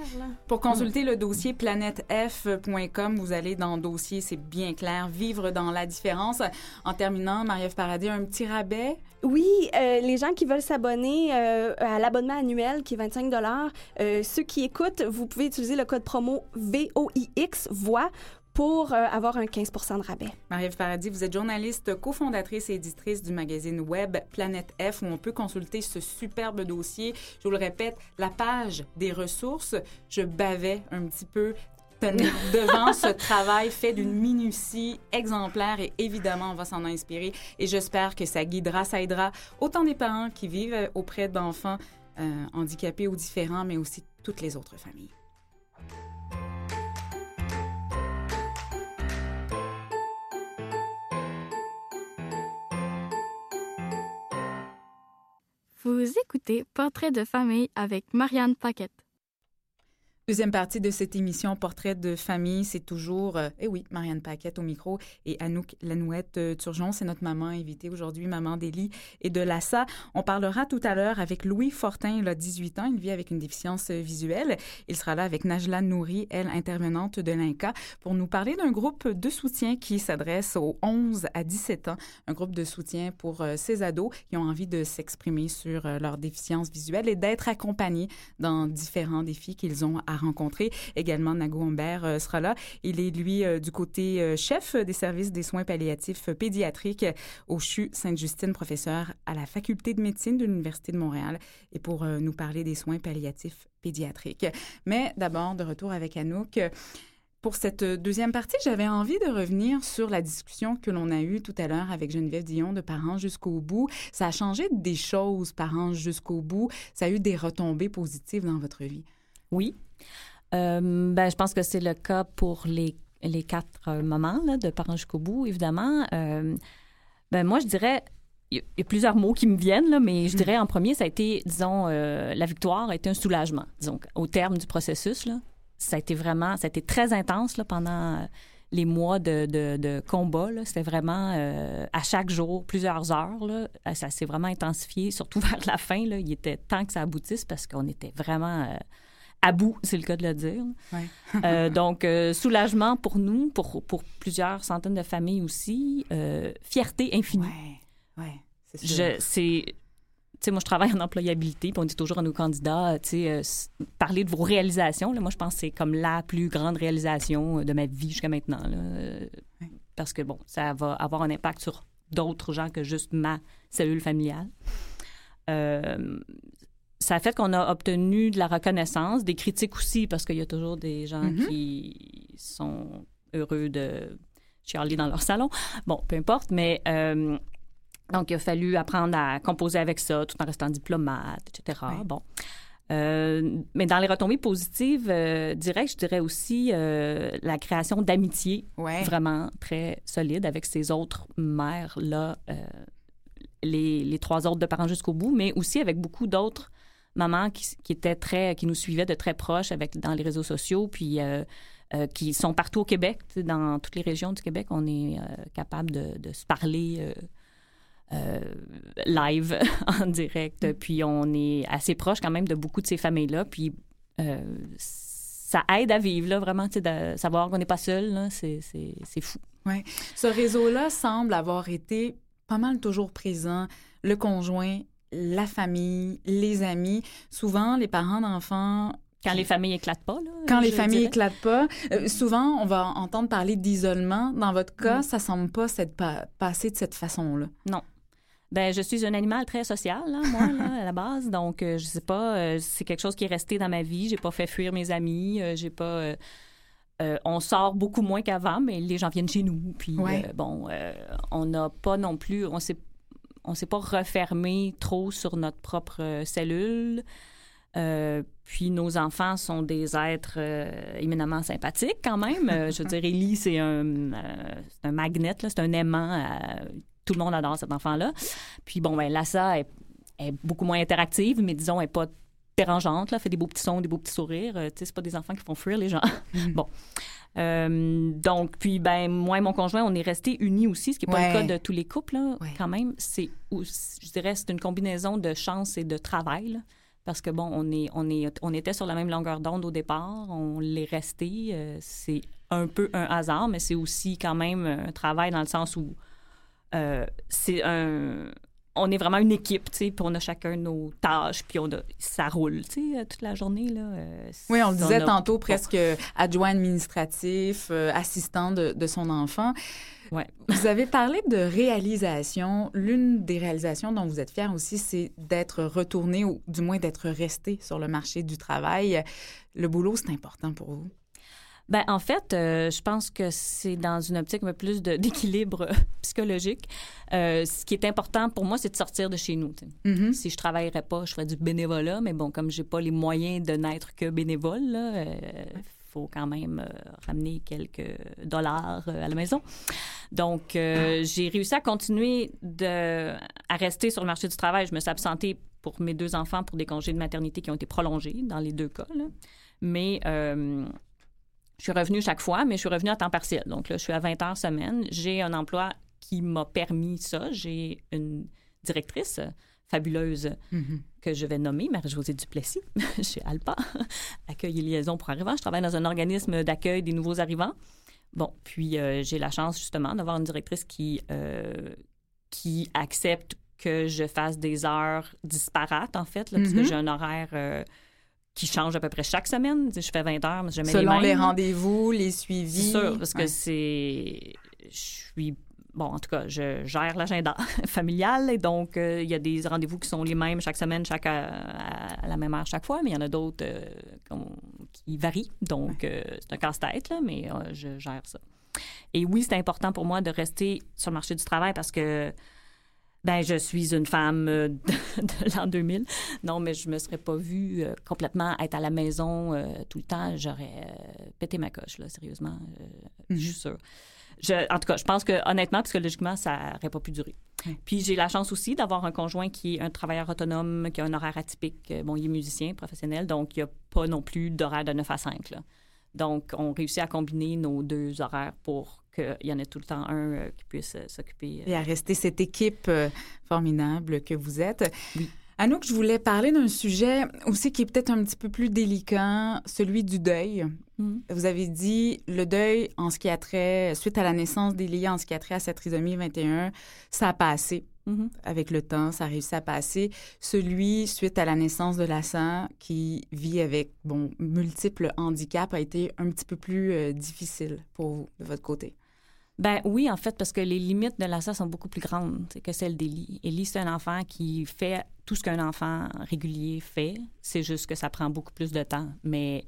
Pour consulter le dossier planètef.com, vous allez dans le dossier, c'est bien clair, vivre dans la différence. En terminant, Marie-Ève Paradis, un petit rabais? Oui, euh, les gens qui veulent s'abonner euh, à l'abonnement annuel qui est 25 euh, ceux qui écoutent, vous pouvez utiliser le code promo VOIX, voix, pour euh, avoir un 15 de rabais. Marie-Ève Paradis, vous êtes journaliste, cofondatrice et éditrice du magazine web Planète F où on peut consulter ce superbe dossier. Je vous le répète, la page des ressources, je bavais un petit peu devant ce travail fait d'une minutie exemplaire et évidemment, on va s'en inspirer et j'espère que ça guidera, ça aidera autant des parents qui vivent auprès d'enfants euh, handicapés ou différents, mais aussi toutes les autres familles. Vous écoutez Portrait de famille avec Marianne Paquette. Deuxième partie de cette émission Portrait de famille, c'est toujours, euh, eh oui, Marianne Paquette au micro et Anouk Lanouette euh, Turgeon, c'est notre maman invitée aujourd'hui, maman d'Élie et de Lassa. On parlera tout à l'heure avec Louis Fortin, il a 18 ans, il vit avec une déficience euh, visuelle. Il sera là avec Najla Nouri, elle intervenante de l'INCA, pour nous parler d'un groupe de soutien qui s'adresse aux 11 à 17 ans, un groupe de soutien pour ces ados qui ont envie de s'exprimer sur leur déficience visuelle et d'être accompagnés dans différents défis qu'ils ont à rencontrer. Également, Nago Humbert euh, sera là. Il est, lui, euh, du côté euh, chef des services des soins palliatifs pédiatriques au CHU Sainte-Justine, professeur à la faculté de médecine de l'Université de Montréal, et pour nous parler des soins palliatifs pédiatriques. Mais d'abord, de retour avec Anouk. Pour cette deuxième partie, j'avais envie de revenir sur la discussion que l'on a eue tout à l'heure avec Geneviève Dion de Parents jusqu'au bout. Ça a changé des choses, Parents jusqu'au bout. Ça a eu des retombées positives dans votre vie. Oui, euh, ben, je pense que c'est le cas pour les, les quatre euh, mamans là, de parents jusqu'au bout, évidemment. Euh, ben, moi, je dirais, il y, a plusieurs mots qui me viennent, là, mais je dirais en premier, ça a été, disons, la victoire a été un soulagement. Disons, au terme du processus, là, ça a été vraiment, ça a été très intense là, pendant les mois de, de, de combat. C'était vraiment euh, à chaque jour, plusieurs heures. Là. Ça s'est vraiment intensifié, surtout vers la fin. Là. Il était temps que ça aboutisse parce qu'on était vraiment euh, à bout, c'est le cas de le dire. Ouais. Euh, donc, euh, soulagement pour nous, pour, pour plusieurs centaines de familles aussi. euh, fierté infinie. Ouais, ouais, c'est sûr. Je, c'est, tu sais, moi, je travaille en employabilité, puis on dit toujours à nos candidats, tu sais, euh, parler de vos réalisations. Là, moi, je pense que c'est comme la plus grande réalisation de ma vie jusqu'à maintenant. là. Euh. Parce que, bon, ça va avoir un impact sur d'autres gens que juste ma cellule familiale. Euh, ça a fait qu'on a obtenu de la reconnaissance, des critiques aussi, parce qu'il y a toujours des gens Mhm. qui sont heureux de chialer dans leur salon. Bon, peu importe, mais euh, donc il a fallu apprendre à composer avec ça tout en restant diplomate, etc. Oui. Bon. Euh, mais dans les retombées positives euh, directes, je dirais aussi euh, la création d'amitiés Ouais. vraiment très solide avec ces autres mères-là, les, les trois autres de parents jusqu'au bout, mais aussi avec beaucoup d'autres mamans qui, qui étaient très, qui nous suivaient de très proches avec, dans les réseaux sociaux, puis euh, euh, qui sont partout au Québec, dans toutes les régions du Québec, on est euh, capable de, de se parler. euh, live en direct, puis on est assez proche quand même de beaucoup de ces familles-là, puis euh, ça aide à vivre, là, vraiment, de savoir qu'on n'est pas seul, c'est fou. Ce réseau-là semble avoir été pas mal toujours présent. Le conjoint, la famille, les amis. Souvent, les parents d'enfants Quand les familles éclatent pas, là. Quand les familles éclatent pas, euh, souvent on va entendre parler d'isolement. Dans votre cas, Mm. ça semble pas s'être pa- passé de cette façon-là. Ben, je suis un animal très social, là, moi, là, à la base. Donc, euh, je sais pas, euh, c'est quelque chose qui est resté dans ma vie. J'ai pas fait fuir mes amis. euh, j'ai pas. on sort beaucoup moins qu'avant, mais les gens viennent chez nous. Puis, Ouais. bon, on n'a pas non plus. On s'est, on s'est pas refermé trop sur notre propre euh, cellule. Euh, puis nos enfants sont des êtres euh, éminemment sympathiques quand même. Euh, je veux dire, Ellie, c'est un, c'est un magnet, c'est un aimant. tout le monde adore cet enfant-là. Puis bon, ben Lassa est, est beaucoup moins interactive, mais disons, elle n'est pas dérangeante, là, fait des beaux petits sons, des beaux petits sourires. Tu sais, c'est pas des enfants qui font fuir les gens. Mhm. Bon. Euh, donc, puis, ben, moi et mon conjoint, on est restés unis aussi, ce qui n'est pas le cas de tous les couples, là, Ouais. quand même. C'est, je dirais, c'est une combinaison de chance et de travail, là. Parce que, bon, on, est, on, est, on était sur la même longueur d'onde au départ, on l'est resté. euh, c'est un peu un hasard, mais c'est aussi quand même un travail dans le sens où euh, c'est un. On est vraiment une équipe, tu sais, puis on a chacun nos tâches, puis on a, ça roule, tu sais, euh, toute la journée, là. euh, Oui, on le disait a- tantôt, presque adjoint administratif, euh, assistant de, de son enfant. Ouais. Vous avez parlé de réalisation. L'une des réalisations dont vous êtes fier aussi, c'est d'être retourné, ou du moins d'être resté sur le marché du travail. Le boulot, c'est important pour vous? Ben, en fait, euh, je pense que c'est dans une optique un peu plus d'équilibre euh, psychologique. Euh, ce qui est important pour moi, c'est de sortir de chez nous. Mhm. Si je travaillerais pas, je ferais du bénévolat, mais bon, comme j'ai pas les moyens de n'être que bénévole, il faut quand même euh, ramener quelques dollars euh, à la maison. Donc, euh, j'ai réussi à continuer de, à rester sur le marché du travail. Je me suis absentée pour mes deux enfants pour des congés de maternité qui ont été prolongés dans les deux cas. là. Mais euh, je suis revenue chaque fois, mais je suis revenue à temps partiel. Donc là, je suis à 20 heures semaine. J'ai un emploi qui m'a permis ça. J'ai une directrice fabuleuse Mhm. que je vais nommer Marie-Josée Duplessis chez Alpa, accueil et liaison pour arrivants. Je travaille dans un organisme d'accueil des nouveaux arrivants. Bon, puis euh, j'ai la chance justement d'avoir une directrice qui, euh, qui accepte que je fasse des heures disparates, en fait, là, parce que Mhm. j'ai un horaire euh, qui change à peu près chaque semaine. Je fais 20 heures, mais jamais Selon les les mêmes. rendez-vous, les suivis. C'est sûr, parce que Ouais. c'est. Je suis. Bon, en tout cas, je gère l'agenda familial et donc euh, il y a des rendez-vous qui sont les mêmes chaque semaine, chaque à, à la même heure chaque fois, mais il y en a d'autres euh, qui varient. Donc, euh, c'est un casse-tête, mais euh, je gère ça. Et oui, c'est important pour moi de rester sur le marché du travail parce que ben, je suis une femme euh, de, de l'an 2000. Non, mais je me serais pas vue euh, complètement être à la maison euh, tout le temps. J'aurais euh, pété ma coche, là, sérieusement. Euh, Je suis sûre. Je, en tout cas, je pense que honnêtement, psychologiquement, ça n'aurait pas pu durer. Puis j'ai la chance aussi d'avoir un conjoint qui est un travailleur autonome, qui a un horaire atypique. Bon, il est musicien professionnel, donc il n'y a pas non plus d'horaire de 9 à 5. Là. Donc, on réussit à combiner nos deux horaires pour qu'il y en ait tout le temps un euh, qui puisse euh, s'occuper. Et à rester cette équipe euh, formidable que vous êtes. Oui. Anouk, je voulais parler d'un sujet aussi qui est peut-être un petit peu plus délicat, celui du deuil. Mhm. Vous avez dit le deuil en ce qui a trait, suite à la naissance d'Elia, en ce qui a trait à cette trisomie 21, ça a passé Mhm. avec le temps, ça a réussi à passer. Celui suite à la naissance de Lassan, qui vit avec bon multiples handicaps, a été un petit peu plus euh, difficile pour vous de votre côté? Ben oui, en fait, parce que les limites de l'ASA sont beaucoup plus grandes que celles d'Élie. Élie, c'est un enfant qui fait tout ce qu'un enfant régulier fait. C'est juste que ça prend beaucoup plus de temps. Mais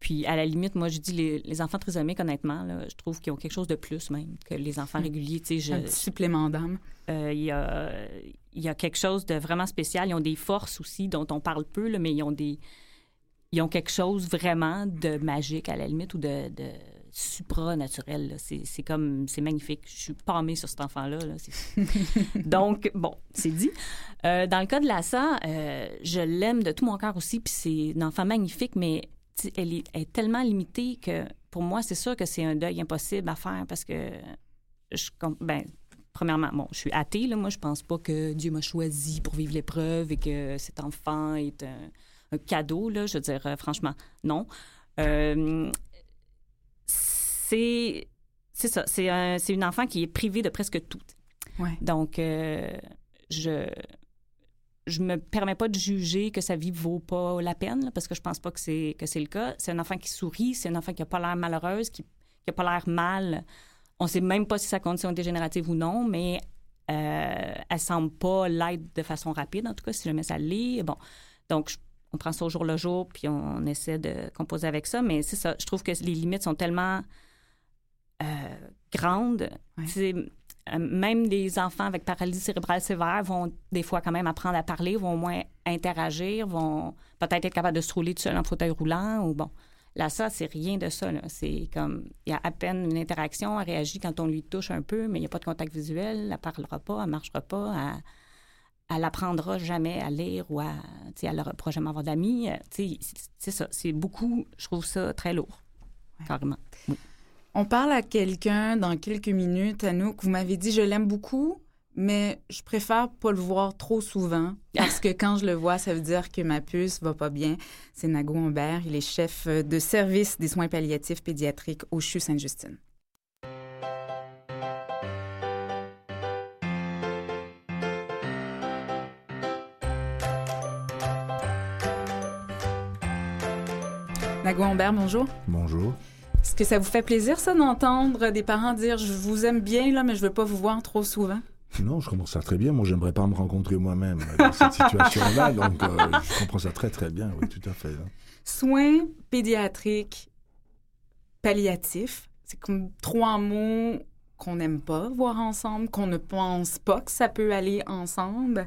puis, à la limite, moi, je dis les, les enfants trisomiques, honnêtement, là, je trouve qu'ils ont quelque chose de plus même que les enfants Mm. réguliers. Tu sais, un je- petit supplément d'âme. euh, il y, a, il y a quelque chose de vraiment spécial. Ils ont des forces aussi dont on parle peu, là, mais ils ont des ils ont quelque chose vraiment de magique à la limite ou de, de supranaturel. C'est comme c'est magnifique. Je suis pâmée sur cet enfant-là. là. Donc bon, c'est dit. Euh, dans le cas de Lassa, euh, je l'aime de tout mon cœur aussi. Puis c'est un enfant magnifique, mais elle est, elle est tellement limitée que pour moi, c'est sûr que c'est un deuil impossible à faire parce que je ben premièrement, bon, je suis athée, là. Moi, je pense pas que Dieu m'a choisi pour vivre l'épreuve et que cet enfant est un, un cadeau, là. Je veux dire, euh, franchement, non. Euh, c'est... C'est ça. C'est un, c'est une enfant qui est privée de presque tout. Ouais. Donc, euh, je je me permets pas de juger que sa vie vaut pas la peine, là, parce que je pense pas que c'est que c'est le cas. C'est un enfant qui sourit, c'est un enfant qui a pas l'air malheureuse, qui, qui a pas l'air mal. On sait même pas si sa condition est dégénérative ou non, mais euh, elle semble pas l'être de façon rapide, en tout cas, si jamais ça l'est. Bon, donc je- on prend ça au jour le jour, puis on essaie de composer avec ça, mais c'est ça. Je trouve que les limites sont tellement euh. Ouais. C'est- euh, même les enfants avec paralysie cérébrale sévère vont des fois quand même apprendre à parler, vont au moins interagir, vont peut-être être capables de se rouler tout seul en fauteuil roulant ou bon. Là, ça, c'est rien de ça. C'est comme, il y a à peine une interaction, elle réagit quand on lui touche un peu, mais il n'y a pas de contact visuel, elle parlera pas, elle marchera pas, elle, elle apprendra jamais à lire ou à, elle ne pourra jamais avoir d'amis. Euh, c'est- ça, c'est beaucoup, je trouve ça très lourd, Ouais. carrément. On parle à quelqu'un dans quelques minutes, Anouk. Vous m'avez dit, je l'aime beaucoup, mais je préfère pas le voir trop souvent parce que quand je le vois, ça veut dire que ma puce va pas bien. C'est Nago Humbert. Il est chef de service des soins palliatifs pédiatriques au CHU Sainte-Justine. Nago Humbert, bonjour. Bonjour. Est-ce que ça vous fait plaisir, ça, d'entendre des parents dire Je vous aime bien, là, mais je veux pas vous voir trop souvent? Non, je comprends ça très bien. Moi, j'aimerais pas me rencontrer moi-même dans cette situation-là. Donc, euh, je comprends ça très, très bien. Oui, tout à fait. hein. Soins pédiatriques palliatifs, c'est comme trois mots qu'on n'aime pas voir ensemble, qu'on ne pense pas que ça peut aller ensemble.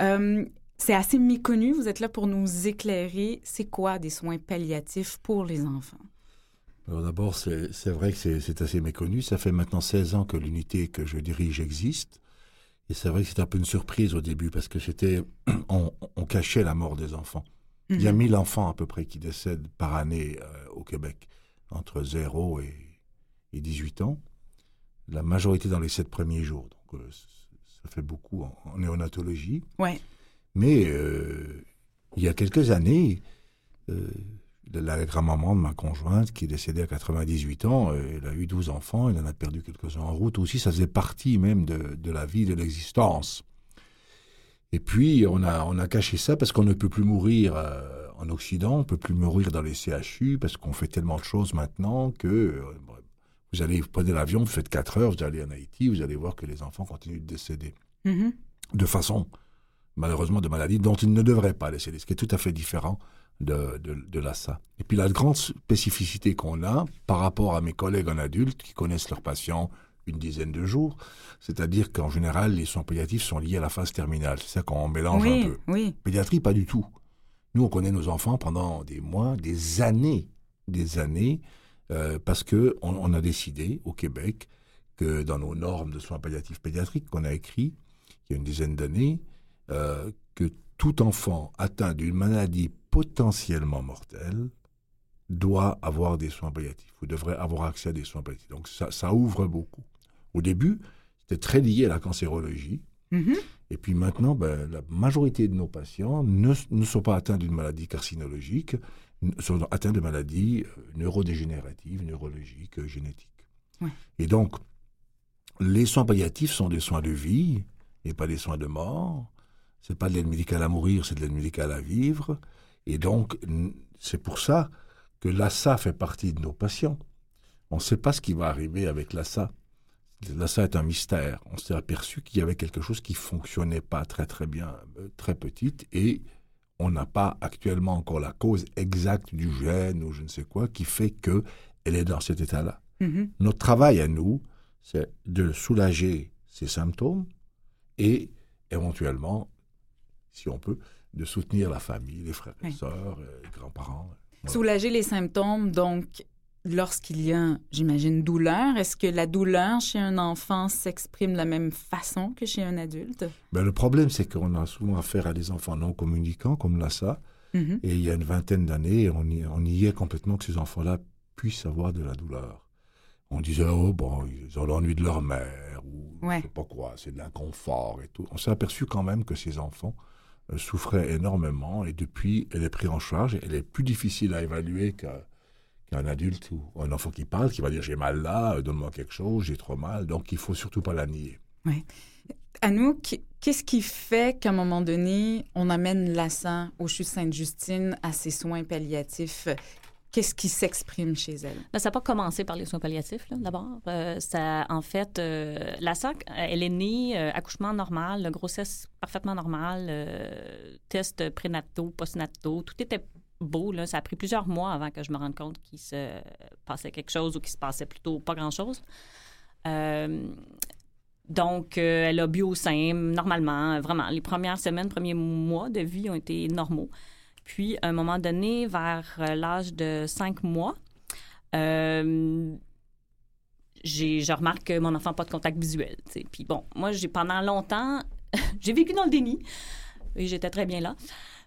Euh, c'est assez méconnu. Vous êtes là pour nous éclairer. C'est quoi des soins palliatifs pour les enfants? Alors, d'abord, c'est c'est vrai que c'est c'est assez méconnu. Ça fait maintenant 16 ans que l'unité que je dirige existe. Et c'est vrai que c'était un peu une surprise au début parce que c'était. On, on cachait la mort des enfants. Il y a Mhm. 1000 enfants à peu près qui décèdent par année euh, au Québec, entre 0 et, et 18 ans. La majorité dans les 7 premiers jours. Donc, euh, ça fait beaucoup en, en néonatologie. Ouais. Mais euh, il y a quelques années, la grand-maman de ma conjointe, qui est décédée à 98 ans, euh, elle a eu 12 enfants, elle en a perdu quelques-uns en route aussi, ça faisait partie même de, de la vie, de l'existence. Et puis, on a, on a caché ça parce qu'on ne peut plus mourir euh, en Occident, on ne peut plus mourir dans les CHU, parce qu'on fait tellement de choses maintenant que euh, vous allez, vous prenez l'avion, vous faites 4 heures, vous allez en Haïti, vous allez voir que les enfants continuent de décéder Mhm. de façon, malheureusement, de maladie dont ils ne devraient pas décéder, ce qui est tout à fait différent de, de, de l'ASA. Et puis la grande spécificité qu'on a par rapport à mes collègues en adultes qui connaissent leurs patients une dizaine de jours, c'est-à-dire qu'en général, les soins palliatifs sont liés à la phase terminale. C'est ça qu'on mélange Oui, un peu. oui. Pédiatrie, pas du tout. Nous, on connaît nos enfants pendant des mois, des années, des années, euh, parce que on, on a décidé au Québec que dans nos normes de soins palliatifs pédiatriques qu'on a écrit il y a une dizaine d'années, euh, que tout enfant atteint d'une maladie potentiellement mortelle doit avoir des soins palliatifs ou devrait avoir accès à des soins palliatifs. Donc ça, ça ouvre beaucoup. Au début, c'était très lié à la cancérologie. Mhm. Et puis maintenant, ben, la majorité de nos patients ne, ne sont pas atteints d'une maladie carcinologique, sont atteints de maladies euh, neurodégénératives, neurologiques, euh, génétiques. Ouais. Et donc, les soins palliatifs sont des soins de vie et pas des soins de mort. C'est pas de l'aide médicale à mourir, c'est de l'aide médicale à vivre. Et donc, c'est pour ça que l'ASA fait partie de nos patients. On ne sait pas ce qui va arriver avec l'ASA. L'ASA est un mystère. On s'est aperçu qu'il y avait quelque chose qui fonctionnait pas très très bien, euh, très petite, et on n'a pas actuellement encore la cause exacte du gène ou je ne sais quoi qui fait que elle est dans cet état-là. Mhm. Notre travail à nous, c'est de soulager ces symptômes et éventuellement, si on peut, de soutenir la famille, les frères et Oui. sœurs, euh, les grands-parents. Voilà. Soulager les symptômes, donc, lorsqu'il y a, j'imagine, douleur, est-ce que la douleur chez un enfant s'exprime de la même façon que chez un adulte? Ben, le problème, c'est qu'on a souvent affaire à des enfants non communicants comme l'ASA, Mhm. et il y a une vingtaine d'années, on y, on y est complètement que ces enfants-là puissent avoir de la douleur. On disait, oh, bon, ils ont l'ennui de leur mère, ou Ouais. je sais pas quoi, c'est de l'inconfort et tout. On s'est aperçu quand même que ces enfants euh, souffraient énormément, et depuis, elle est prise en charge, elle est plus difficile à évaluer qu'un adulte ou un enfant qui parle, qui va dire, j'ai mal là, euh, donne-moi quelque chose, j'ai trop mal, donc il faut surtout pas la nier. Anouk, qu'est-ce qui fait qu'à un moment donné, on amène l'assin au CHU Sainte-Justine à ses soins palliatifs? Qu'est-ce qui s'exprime chez elle? Ben, ça n'a pas commencé par les soins palliatifs, d'abord. Euh, ça, en fait, euh, la SAC, elle est née, euh, accouchement normal, grossesse parfaitement normale, euh, test prénataux, postnataux, tout était beau. Là. Ça a pris plusieurs mois avant que je me rende compte qu'il se passait quelque chose ou qu'il se passait plutôt pas grand-chose. Euh, donc, euh, elle a bu au sein, normalement, vraiment. Les premières semaines, premiers mois de vie ont été normaux. Puis, à un moment donné, vers euh, l'âge de cinq mois, euh, je remarque que mon enfant n'a pas de contact visuel. tu sais. Puis bon, moi, j'ai pendant longtemps, j'ai vécu dans le déni et j'étais très bien là.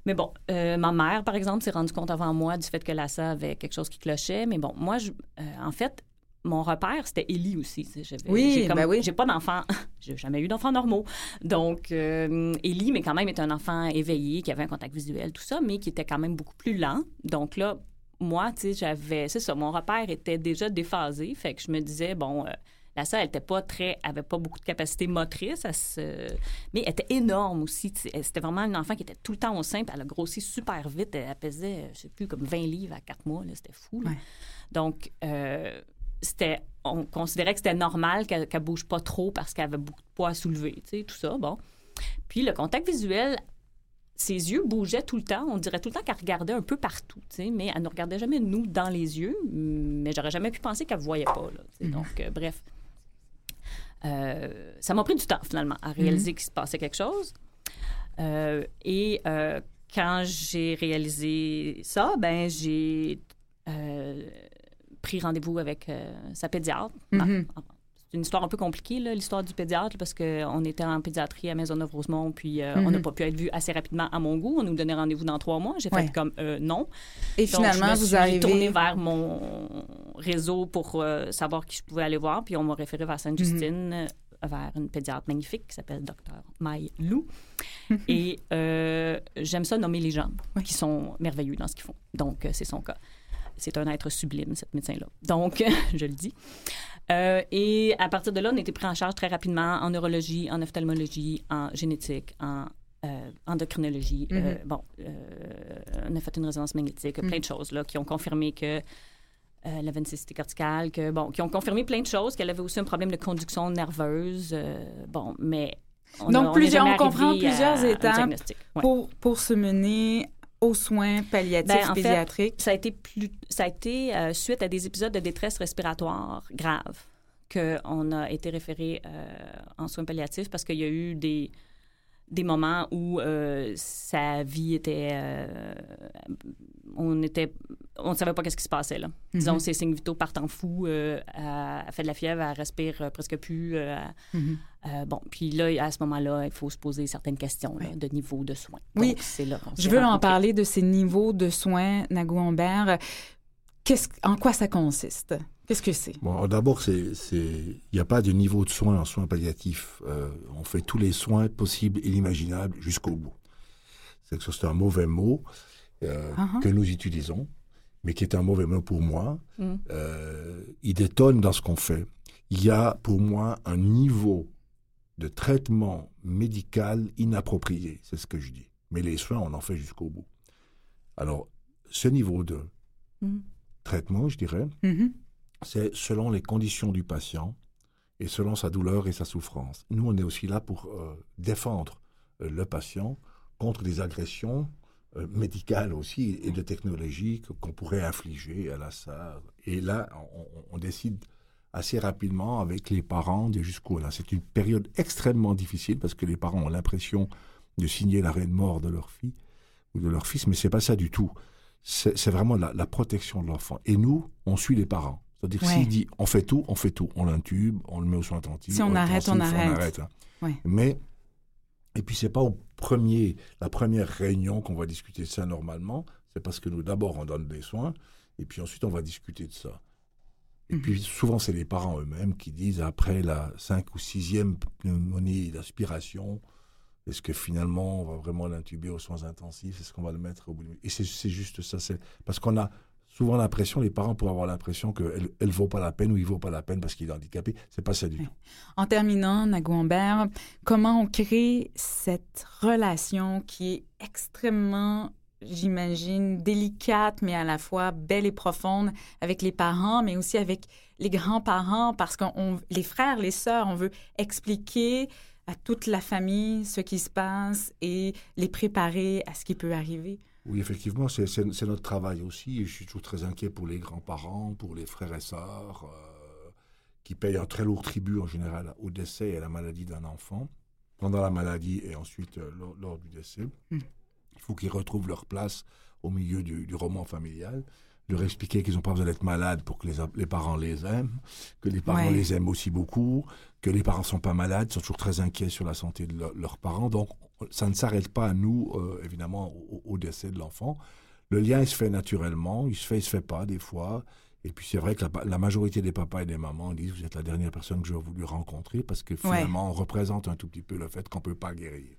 Mais bon, euh, ma mère, par exemple, s'est rendue compte avant moi du fait que l'ASA avait quelque chose qui clochait. Mais bon, moi, je- en fait, mon repère, c'était Ellie aussi. Oui, j'ai ben oui. J'ai pas d'enfant. j'ai jamais eu d'enfants normaux. Donc, euh, Ellie, mais quand même, est un enfant éveillé, qui avait un contact visuel, tout ça, mais qui était quand même beaucoup plus lent. Donc là, moi, tu sais, j'avais... C'est ça, mon repère était déjà déphasé. Fait que je me disais, bon... euh, la sœur, elle était pas très, avait pas beaucoup de capacité motrice, se- mais elle était énorme aussi. C'était vraiment un enfant qui était tout le temps au sein, puis elle a grossi super vite. Elle pesait, je sais plus, comme 20 livres à 4 mois. là. C'était fou. là. Ouais. Donc, euh, c'était, on considérait que c'était normal qu'elle, qu'elle bouge pas trop parce qu'elle avait beaucoup de poids à soulever, tu sais, tout ça. Bon. Puis le contact visuel, ses yeux bougeaient tout le temps. On dirait tout le temps qu'elle regardait un peu partout, tu sais, mais elle ne regardait jamais nous dans les yeux. Mais j'aurais jamais pu penser qu'elle ne voyait pas. Là, tu sais. Donc, euh, bref. Euh, ça m'a pris du temps, finalement, à réaliser qu'il se passait quelque chose. Euh, et quand j'ai réalisé ça, ben j'ai pris rendez-vous avec euh, sa pédiatre. Mhm. Ah, C'est une histoire un peu compliquée, là, l'histoire du pédiatre, parce qu'on était en pédiatrie à Maisonneuve-Rosemont, puis euh, on n'a Mhm. pas pu être vu assez rapidement à mon goût. On nous donnait rendez-vous dans trois mois. J'ai Ouais. fait comme euh, non. Et Donc, finalement, je me vous suis arrivez... tournée vers mon réseau pour savoir qui je pouvais aller voir, puis on m'a référé vers Sainte-Justine, euh, vers une pédiatre magnifique qui s'appelle Dr. Mai Lou. Et euh, j'aime ça nommer les gens Oui. qui sont merveilleux dans ce qu'ils font. Donc, c'est son cas. C'est un être sublime, cette médecin-là. Donc, je le dis. Euh, et à partir de là, on a été pris en charge très rapidement en neurologie, en ophtalmologie, en génétique, en euh, endocrinologie. Euh, bon, on a fait une résonance magnétique, plein de choses là, qui ont confirmé que euh, une cécité corticale, que, bon, qui ont confirmé plein de choses, qu'elle avait aussi un problème de conduction nerveuse. bon, mais. on Donc, a- on plusieurs- on comprend plusieurs étapes. Ouais. pour, pour se mener aux soins palliatifs Ben, en fait, pédiatriques. Ça a été, plus, ça a été euh, suite à des épisodes de détresse respiratoire grave qu'on a été référé euh, en soins palliatifs parce qu'il y a eu des, des moments où euh, sa vie était... euh, on était... On ne savait pas qu'est-ce qui se passait, là. Disons, Mhm. ses signes vitaux partent en fou. euh, elle, elle fait de la fièvre, elle respire euh, presque plus. euh, bon, puis là, à ce moment-là, il faut se poser certaines questions là, Oui. de niveau de soins. Oui. C'est là Je veux en parler de ces niveaux de soins, Nagou Humbert. En quoi ça consiste? Qu'est-ce que c'est? Bon, d'abord, il n'y a pas de niveau de soins en soins palliatifs. Euh, on fait tous les soins possibles et inimaginables jusqu'au bout. C'est que c'est un mauvais mot euh, Uh-huh. que nous utilisons, mais qui est un mauvais mot pour moi. Mm. Euh, il détonne dans ce qu'on fait. Il y a pour moi un niveau de traitement médical inapproprié, c'est ce que je dis. Mais les soins, on en fait jusqu'au bout. Alors, ce niveau de Mm. Traitement, je dirais, Mhm. c'est selon les conditions du patient et selon sa douleur et sa souffrance. Nous, on est aussi là pour euh, défendre euh, le patient contre des agressions euh, médicales aussi et de technologies qu'on pourrait infliger à la SAR. Et là, on décide assez rapidement avec les parents de jusqu'où là. C'est une période extrêmement difficile parce que les parents ont l'impression de signer l'arrêt de mort de leur fille ou de leur fils, mais c'est pas ça du tout. C'est vraiment la, la protection de l'enfant. Et nous, on suit les parents. C'est-à-dire, Ouais. s'il dit on fait tout, on fait tout. On l'intube, on le met aux soins attentifs. Si on arrête, on intensifs, arrête. hein. Ouais. Mais, et puis c'est pas au premier, la première réunion qu'on va discuter de ça normalement. C'est parce que nous, d'abord, on donne des soins, et puis ensuite, on va discuter de ça. Et Mhm. puis souvent, c'est les parents eux-mêmes qui disent, après la cinq ou sixième pneumonie d'aspiration, est-ce que finalement, on va vraiment l'intuber aux soins intensifs? Est-ce qu'on va le mettre au bout du... Et c'est juste ça. c'est Parce qu'on a souvent l'impression, les parents pourraient avoir l'impression qu'elle ne vaut pas la peine ou il vaut pas la peine parce qu'il est handicapé. C'est pas ça du tout. En terminant, Nago Humbert, comment on crée cette relation qui est extrêmement, j'imagine, délicate, mais à la fois belle et profonde avec les parents, mais aussi avec les grands-parents, parce que les frères, les sœurs, on veut expliquer à toute la famille ce qui se passe et les préparer à ce qui peut arriver. Oui, effectivement, c'est notre travail aussi. Et je suis toujours très inquiet pour les grands-parents, pour les frères et sœurs, euh, qui payent un très lourd tribut en général au décès et à la maladie d'un enfant, pendant la maladie et ensuite euh, lors, lors du décès. Mm. Il faut qu'ils retrouvent leur place au milieu du, du roman familial. Leur expliquer qu'ils n'ont pas besoin d'être malades pour que les, les parents les aiment, que les parents Ouais. les aiment aussi beaucoup, que les parents sont pas malades, sont toujours très inquiets sur la santé de leur- leurs parents. Donc, ça ne s'arrête pas à nous, euh, évidemment, au, au décès de l'enfant. Le lien, il se fait naturellement, il se fait, il se fait pas des fois. Et puis c'est vrai que la, la majorité des papas et des mamans disent vous êtes la dernière personne que j'aurais voulu rencontrer parce que finalement on représente un tout petit peu le fait qu'on peut pas guérir.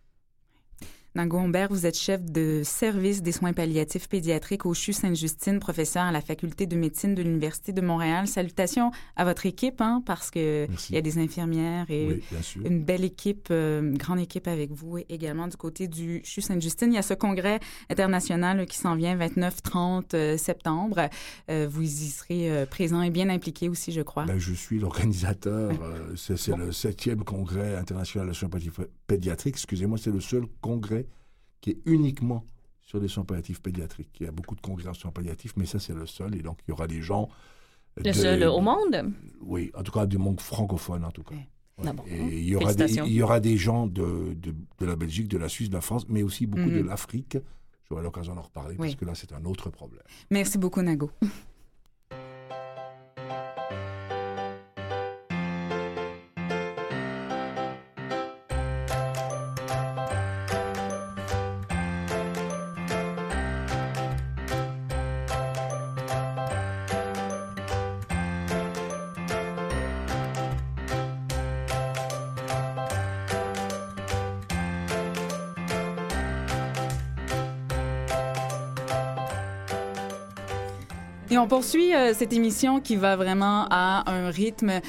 Nango Humbert, vous êtes chef de service des soins palliatifs pédiatriques au CHU Sainte-Justine, professeur à la faculté de médecine de l'Université de Montréal. Salutations à votre équipe, hein, parce que Merci. il y a des infirmières et Oui, une belle équipe, euh, grande équipe avec vous et également du côté du CHU Sainte-Justine. Il y a ce congrès international qui s'en vient 29-30 euh, septembre. Euh, vous y serez euh, présent et bien impliqué aussi, je crois. Ben, je suis l'organisateur. c'est c'est le septième congrès international de soins palliatifs pédiatriques. Excusez-moi, c'est le seul congrès qui est uniquement sur les soins palliatifs pédiatriques. Il y a beaucoup de congrès en soins palliatifs, mais ça c'est le seul. Et donc il y aura des gens. Le de- seul au monde? Oui, en tout cas du monde francophone en tout cas. Ouais. Bon. Et il y, aura des, Félicitations. il y aura des gens de, de, de la Belgique, de la Suisse, de la France, mais aussi beaucoup de Mhm. l'Afrique. J'aurai l'occasion d'en reparler parce que là, c'est un autre problème. Merci beaucoup, Nago. on poursuit euh, cette émission qui va vraiment à un rythme.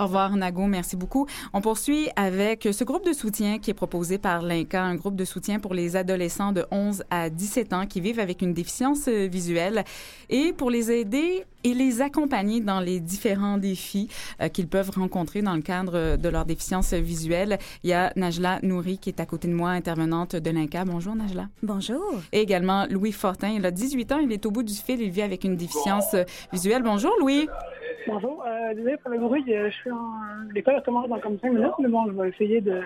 Au revoir, Nago. Merci beaucoup. On poursuit avec ce groupe de soutien qui est proposé par l'INCA, un groupe de soutien pour les adolescents de 11 à 17 ans qui vivent avec une déficience euh, visuelle et pour les aider et les accompagner dans les différents défis euh, qu'ils peuvent rencontrer dans le cadre de leur déficience visuelle. Il y a Najla Nouri qui est à côté de moi, intervenante de l'INCA. Bonjour, Najla. Bonjour. Et également Louis Fortin. Il a 18 ans, il est au bout du fil, il vit avec une déficience euh, visuelle. Bonjour, Louis. Bonjour, euh, désolé pour le bruit, euh, je suis en... L'école commence dans comme 5 minutes, mais bon, je vais essayer de...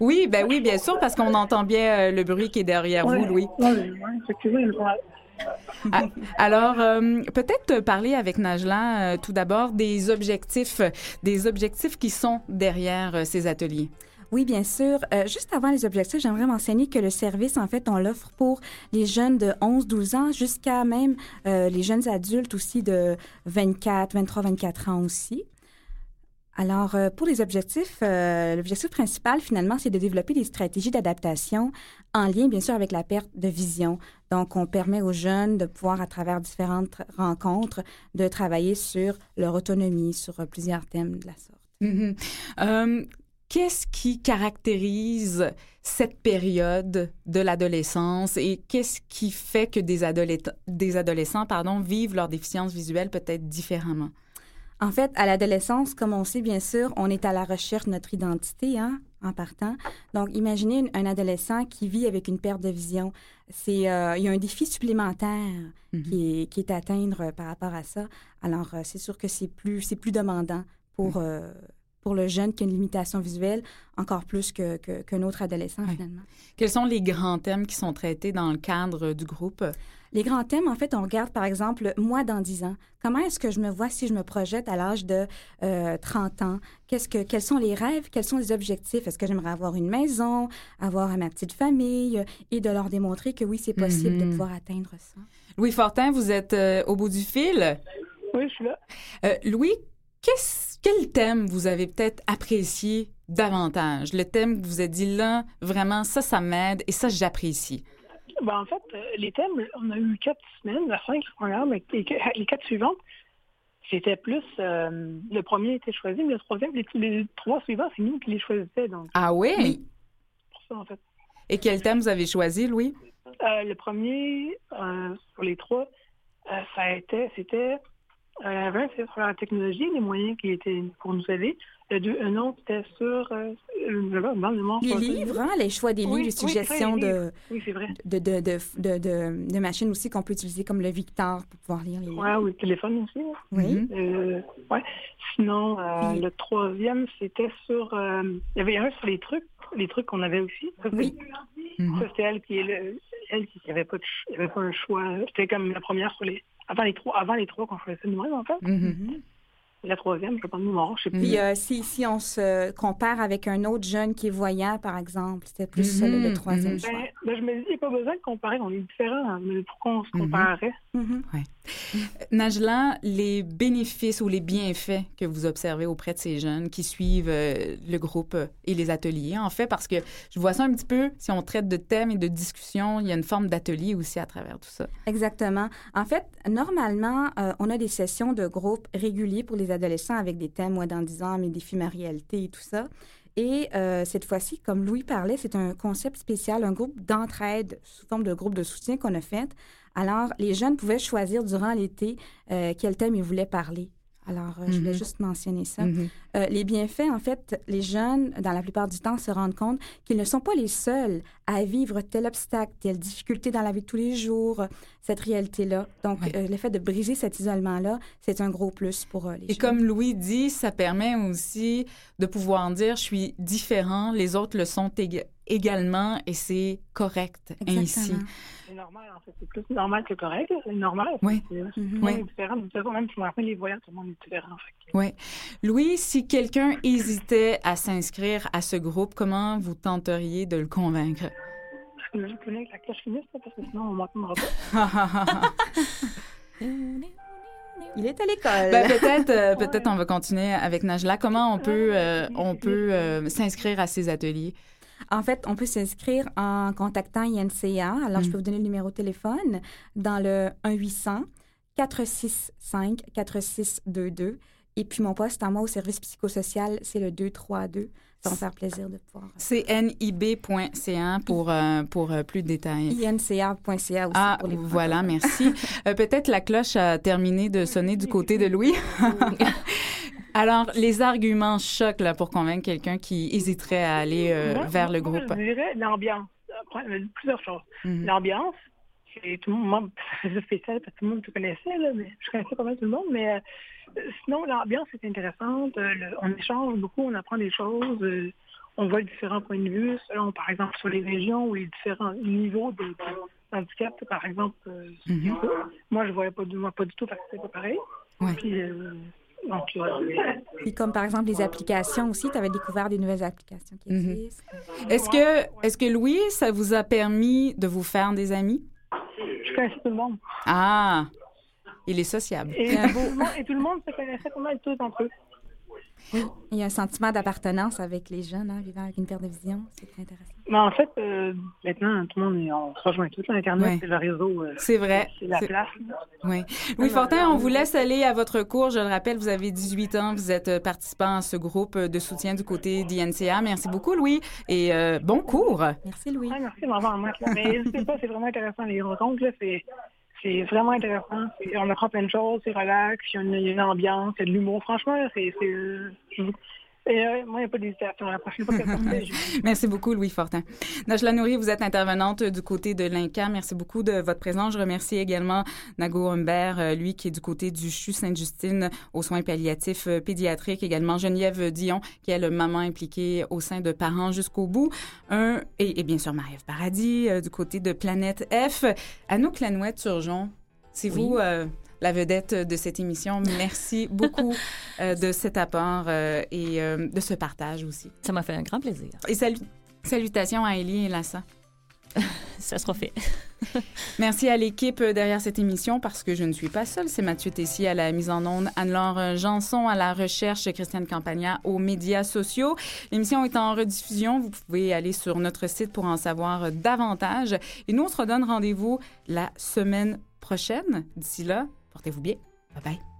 Oui, ben oui, bien sûr, parce qu'on entend bien euh, le bruit qui est derrière vous, Louis. Oui, ouais, effectivement. Ah, Alors, euh, peut-être parler avec Najla euh, tout d'abord des objectifs, des objectifs qui sont derrière ces ateliers. Oui, bien sûr. Euh, juste avant les objectifs, j'aimerais mentionner que le service, en fait, on l'offre pour les jeunes de 11-12 ans jusqu'à même euh, les jeunes adultes aussi de 24, 23, 24 ans aussi. Alors, euh, pour les objectifs, l'objectif principal, finalement, c'est de développer des stratégies d'adaptation en lien, bien sûr, avec la perte de vision. Donc, on permet aux jeunes de pouvoir, à travers différentes rencontres, de travailler sur leur autonomie, sur plusieurs thèmes de la sorte. Mhm. Euh, qu'est-ce qui caractérise cette période de l'adolescence et qu'est-ce qui fait que des, adolescents, des adolescents pardon, vivent leur déficience visuelle peut-être différemment? En fait, à l'adolescence, comme on sait bien sûr, on est à la recherche de notre identité hein, en partant. Donc, imaginez un adolescent qui vit avec une perte de vision. C'est, euh, il y a un défi supplémentaire Mhm. qui, est, qui est à atteindre euh, par rapport à ça. Alors, euh, c'est sûr que c'est plus, c'est plus demandant pour, euh, pour le jeune qui a une limitation visuelle, encore plus que, que- qu'un autre adolescent, finalement. Quels sont les grands thèmes qui sont traités dans le cadre du groupe? Les grands thèmes, en fait, on regarde, par exemple, moi dans 10 ans. Comment est-ce que je me vois si je me projette à l'âge de euh, 30 ans? Qu'est-ce que, quels sont les rêves? Quels sont les objectifs? Est-ce que j'aimerais avoir une maison, avoir ma petite famille et de leur démontrer que oui, c'est possible de Mhm. pouvoir atteindre ça? Louis Fortin, vous êtes euh, au bout du fil? Oui, je suis là. Euh, Louis, qu'est-ce- quel thème vous avez peut-être apprécié davantage? Le thème que vous avez dit là, vraiment, ça, ça m'aide et ça, j'apprécie. Ben, en fait, euh, les thèmes, on a eu quatre semaines, la cinq programmes, et les, quatre suivantes, c'était plus. euh, le premier été choisi, mais le troisième, les, les trois suivants, c'est nous qui les choisissions. Donc, Ah oui? Oui. pour ça, en fait. Et quel thème vous avez choisi, Louis? Euh, le premier, euh, sur les trois, ça a été, c'était, euh, un, c'était sur la technologie, les moyens qui étaient pour nous aider. Le deux, un autre, c'était sur, euh, le, le, le, le, Les livres, hein, les choix des Oui, livres, les oui, suggestions oui, les de, Oui, c'est vrai. de, de, de, de, de- de machines aussi qu'on peut utiliser comme le Victor pour pouvoir lire les livres. Ouais, ou le téléphone aussi. là. Oui. Mhm. Euh, ouais. Sinon, euh, le troisième, c'était sur. euh, il y avait un sur les trucs, les trucs qu'on avait aussi. Ça, Oui. Mhm. Ça, c'était elle qui est le, elle qui avait pas avait pas un choix. C'était comme la première sur les. Avant les trois, avant les trois qu'on choisissait nous-mêmes, en fait. Mhm. Mhm. La troisième, je ne sais pas de mémoire, je sais plus. Puis euh, si, si on se compare avec un autre jeune qui est voyant, par exemple, c'était plus ça, le, le Mhm, troisième mhm. choix. Ben, ben, je me dis, il n'y a pas besoin de comparer, on est différents. Mais pourquoi on se Mhm. comparerait? Mhm. Najla, les bénéfices ou les bienfaits que vous observez auprès de ces jeunes qui suivent euh, le groupe et les ateliers, en fait, parce que je vois ça un petit peu, si on traite de thèmes et de discussions, il y a une forme d'atelier aussi à travers tout ça. Exactement. En fait, normalement, euh, on a des sessions de groupe réguliers pour les adolescents avec des thèmes, moi, dans 10 ans, mes défis, ma réalité et tout ça. Et euh, cette fois-ci, comme Louis parlait, c'est un concept spécial, un groupe d'entraide sous forme de groupe de soutien qu'on a fait. Alors, les jeunes pouvaient choisir durant l'été euh, quel thème ils voulaient parler. Alors, euh, je voulais Mhm. juste mentionner ça. Mhm. Euh, les bienfaits, en fait, les jeunes, dans la plupart du temps, se rendent compte qu'ils ne sont pas les seuls à vivre tel obstacle, telle difficulté dans la vie de tous les jours, cette réalité-là. Donc, Ouais. euh, le fait de briser cet isolement-là, c'est un gros plus pour les Et jeunes. comme Louis dit, ça permet aussi de pouvoir dire, je suis différent, les autres le sont ég- également et c'est correct ainsi. Exactement. C'est normal, en fait. C'est plus normal que correct. C'est normal. Oui. C'est- Mhm. le Oui. différent. De toute façon, même si on les voyants, tout le monde est différent. Fait que- Ouais. Louis, si quelqu'un hésitait à s'inscrire à ce groupe, comment vous tenteriez de le convaincre? Je vais juste avec la cloche finisse, parce que sinon, on ne m'entendra pas. Il est à l'école. Ben, peut-être, euh, peut-être on va continuer avec Najla. Comment on peut, euh, on peut euh, s'inscrire à ces ateliers? En fait, on peut s'inscrire en contactant INCA. Alors, je Mm. peux vous donner le numéro de téléphone dans le 1-800-465-4622. Et puis, mon poste à moi au service psychosocial, c'est le 232. Ça va me faire plaisir de pouvoir. cnib.ca pour, euh, pour euh, plus de détails. INCA.ca aussi Ah, pour les voilà, merci. Euh, Peut-être la cloche a terminé de sonner du côté de Louis. Alors, les arguments chocs là, pour convaincre quelqu'un qui hésiterait à aller euh, Moi, vers le moi, groupe. Je dirais l'ambiance. Plusieurs choses. Mhm. L'ambiance, c'est tout le monde, c'est spécial parce que tout le monde te connaissait, là, mais je connaissais pas mal tout le monde, mais euh, sinon, l'ambiance est intéressante. euh, le- on échange beaucoup, on apprend des choses, euh, on voit différents points de vue, selon, par exemple, sur les régions ou les différents niveaux de, de handicap, par exemple. Mhm. Moi, je voyais pas, du- moi, pas du tout parce que c'est pas pareil. Ouais. Puis, Donc, euh, Puis comme par exemple les applications aussi, tu avais découvert des nouvelles applications qui Mhm. existent. Est-ce que, est-ce que Louis, ça vous a permis de vous faire des amis? je connaissais tout le monde. Ah, il est sociable. Et, tout, le monde, et tout le monde se connaissait pas mal tous entre eux. Il y a un sentiment d'appartenance avec les jeunes, hein, vivant avec une perte de vision. C'est très intéressant. Mais en fait, euh, maintenant, tout le monde, est, on se rejoint tous. Internet, Ouais. c'est le réseau. euh, C'est vrai. C'est la place. Oui. Louis Fortin, on vous laisse aller à votre cours. Je le rappelle, vous avez 18 ans, vous êtes euh, participant à ce groupe de soutien du côté d'INCA. Merci beaucoup, Louis, et euh, bon cours. Merci, Louis. Ouais, merci maths, là. Mais je sais pas, c'est vraiment intéressant. Les rencontres, là, c'est, c'est vraiment intéressant. On apprend plein de choses, c'est relax, il y a une, ambiance, il y a de l'humour. Franchement, c'est... euh, et, moi, il n'y a pas d'hésitation. La prochaine fois que ça se fait, je- Merci beaucoup, Louis Fortin. Najla Nouri, vous êtes intervenante du côté de l'INCA. Merci beaucoup de votre présence. Je remercie également Nago Humbert, euh, lui qui est du côté du CHU Sainte-Justine aux soins palliatifs euh, pédiatriques. Également Geneviève Dion, qui est le maman impliquée au sein de Parents jusqu'au bout. Un, et, et bien sûr Marie-Ève Paradis du côté de Planète F. Anouk Lanouette-Turgeon, c'est Oui. vous... euh, la vedette de cette émission. Merci beaucoup euh, de cet apport euh, et euh, de ce partage aussi. Ça m'a fait un grand plaisir. Et salut, salutations à Ellie et Lassa. Ça sera fait. Merci à l'équipe derrière cette émission parce que je ne suis pas seule. C'est Mathieu Tessier à la mise en onde, Anne-Laure Janson à la recherche, Christiane Campagna aux médias sociaux. L'émission est en rediffusion. Vous pouvez aller sur notre site pour en savoir davantage. Et nous, on se redonne rendez-vous la semaine prochaine. D'ici là, portez-vous bien. Bye bye.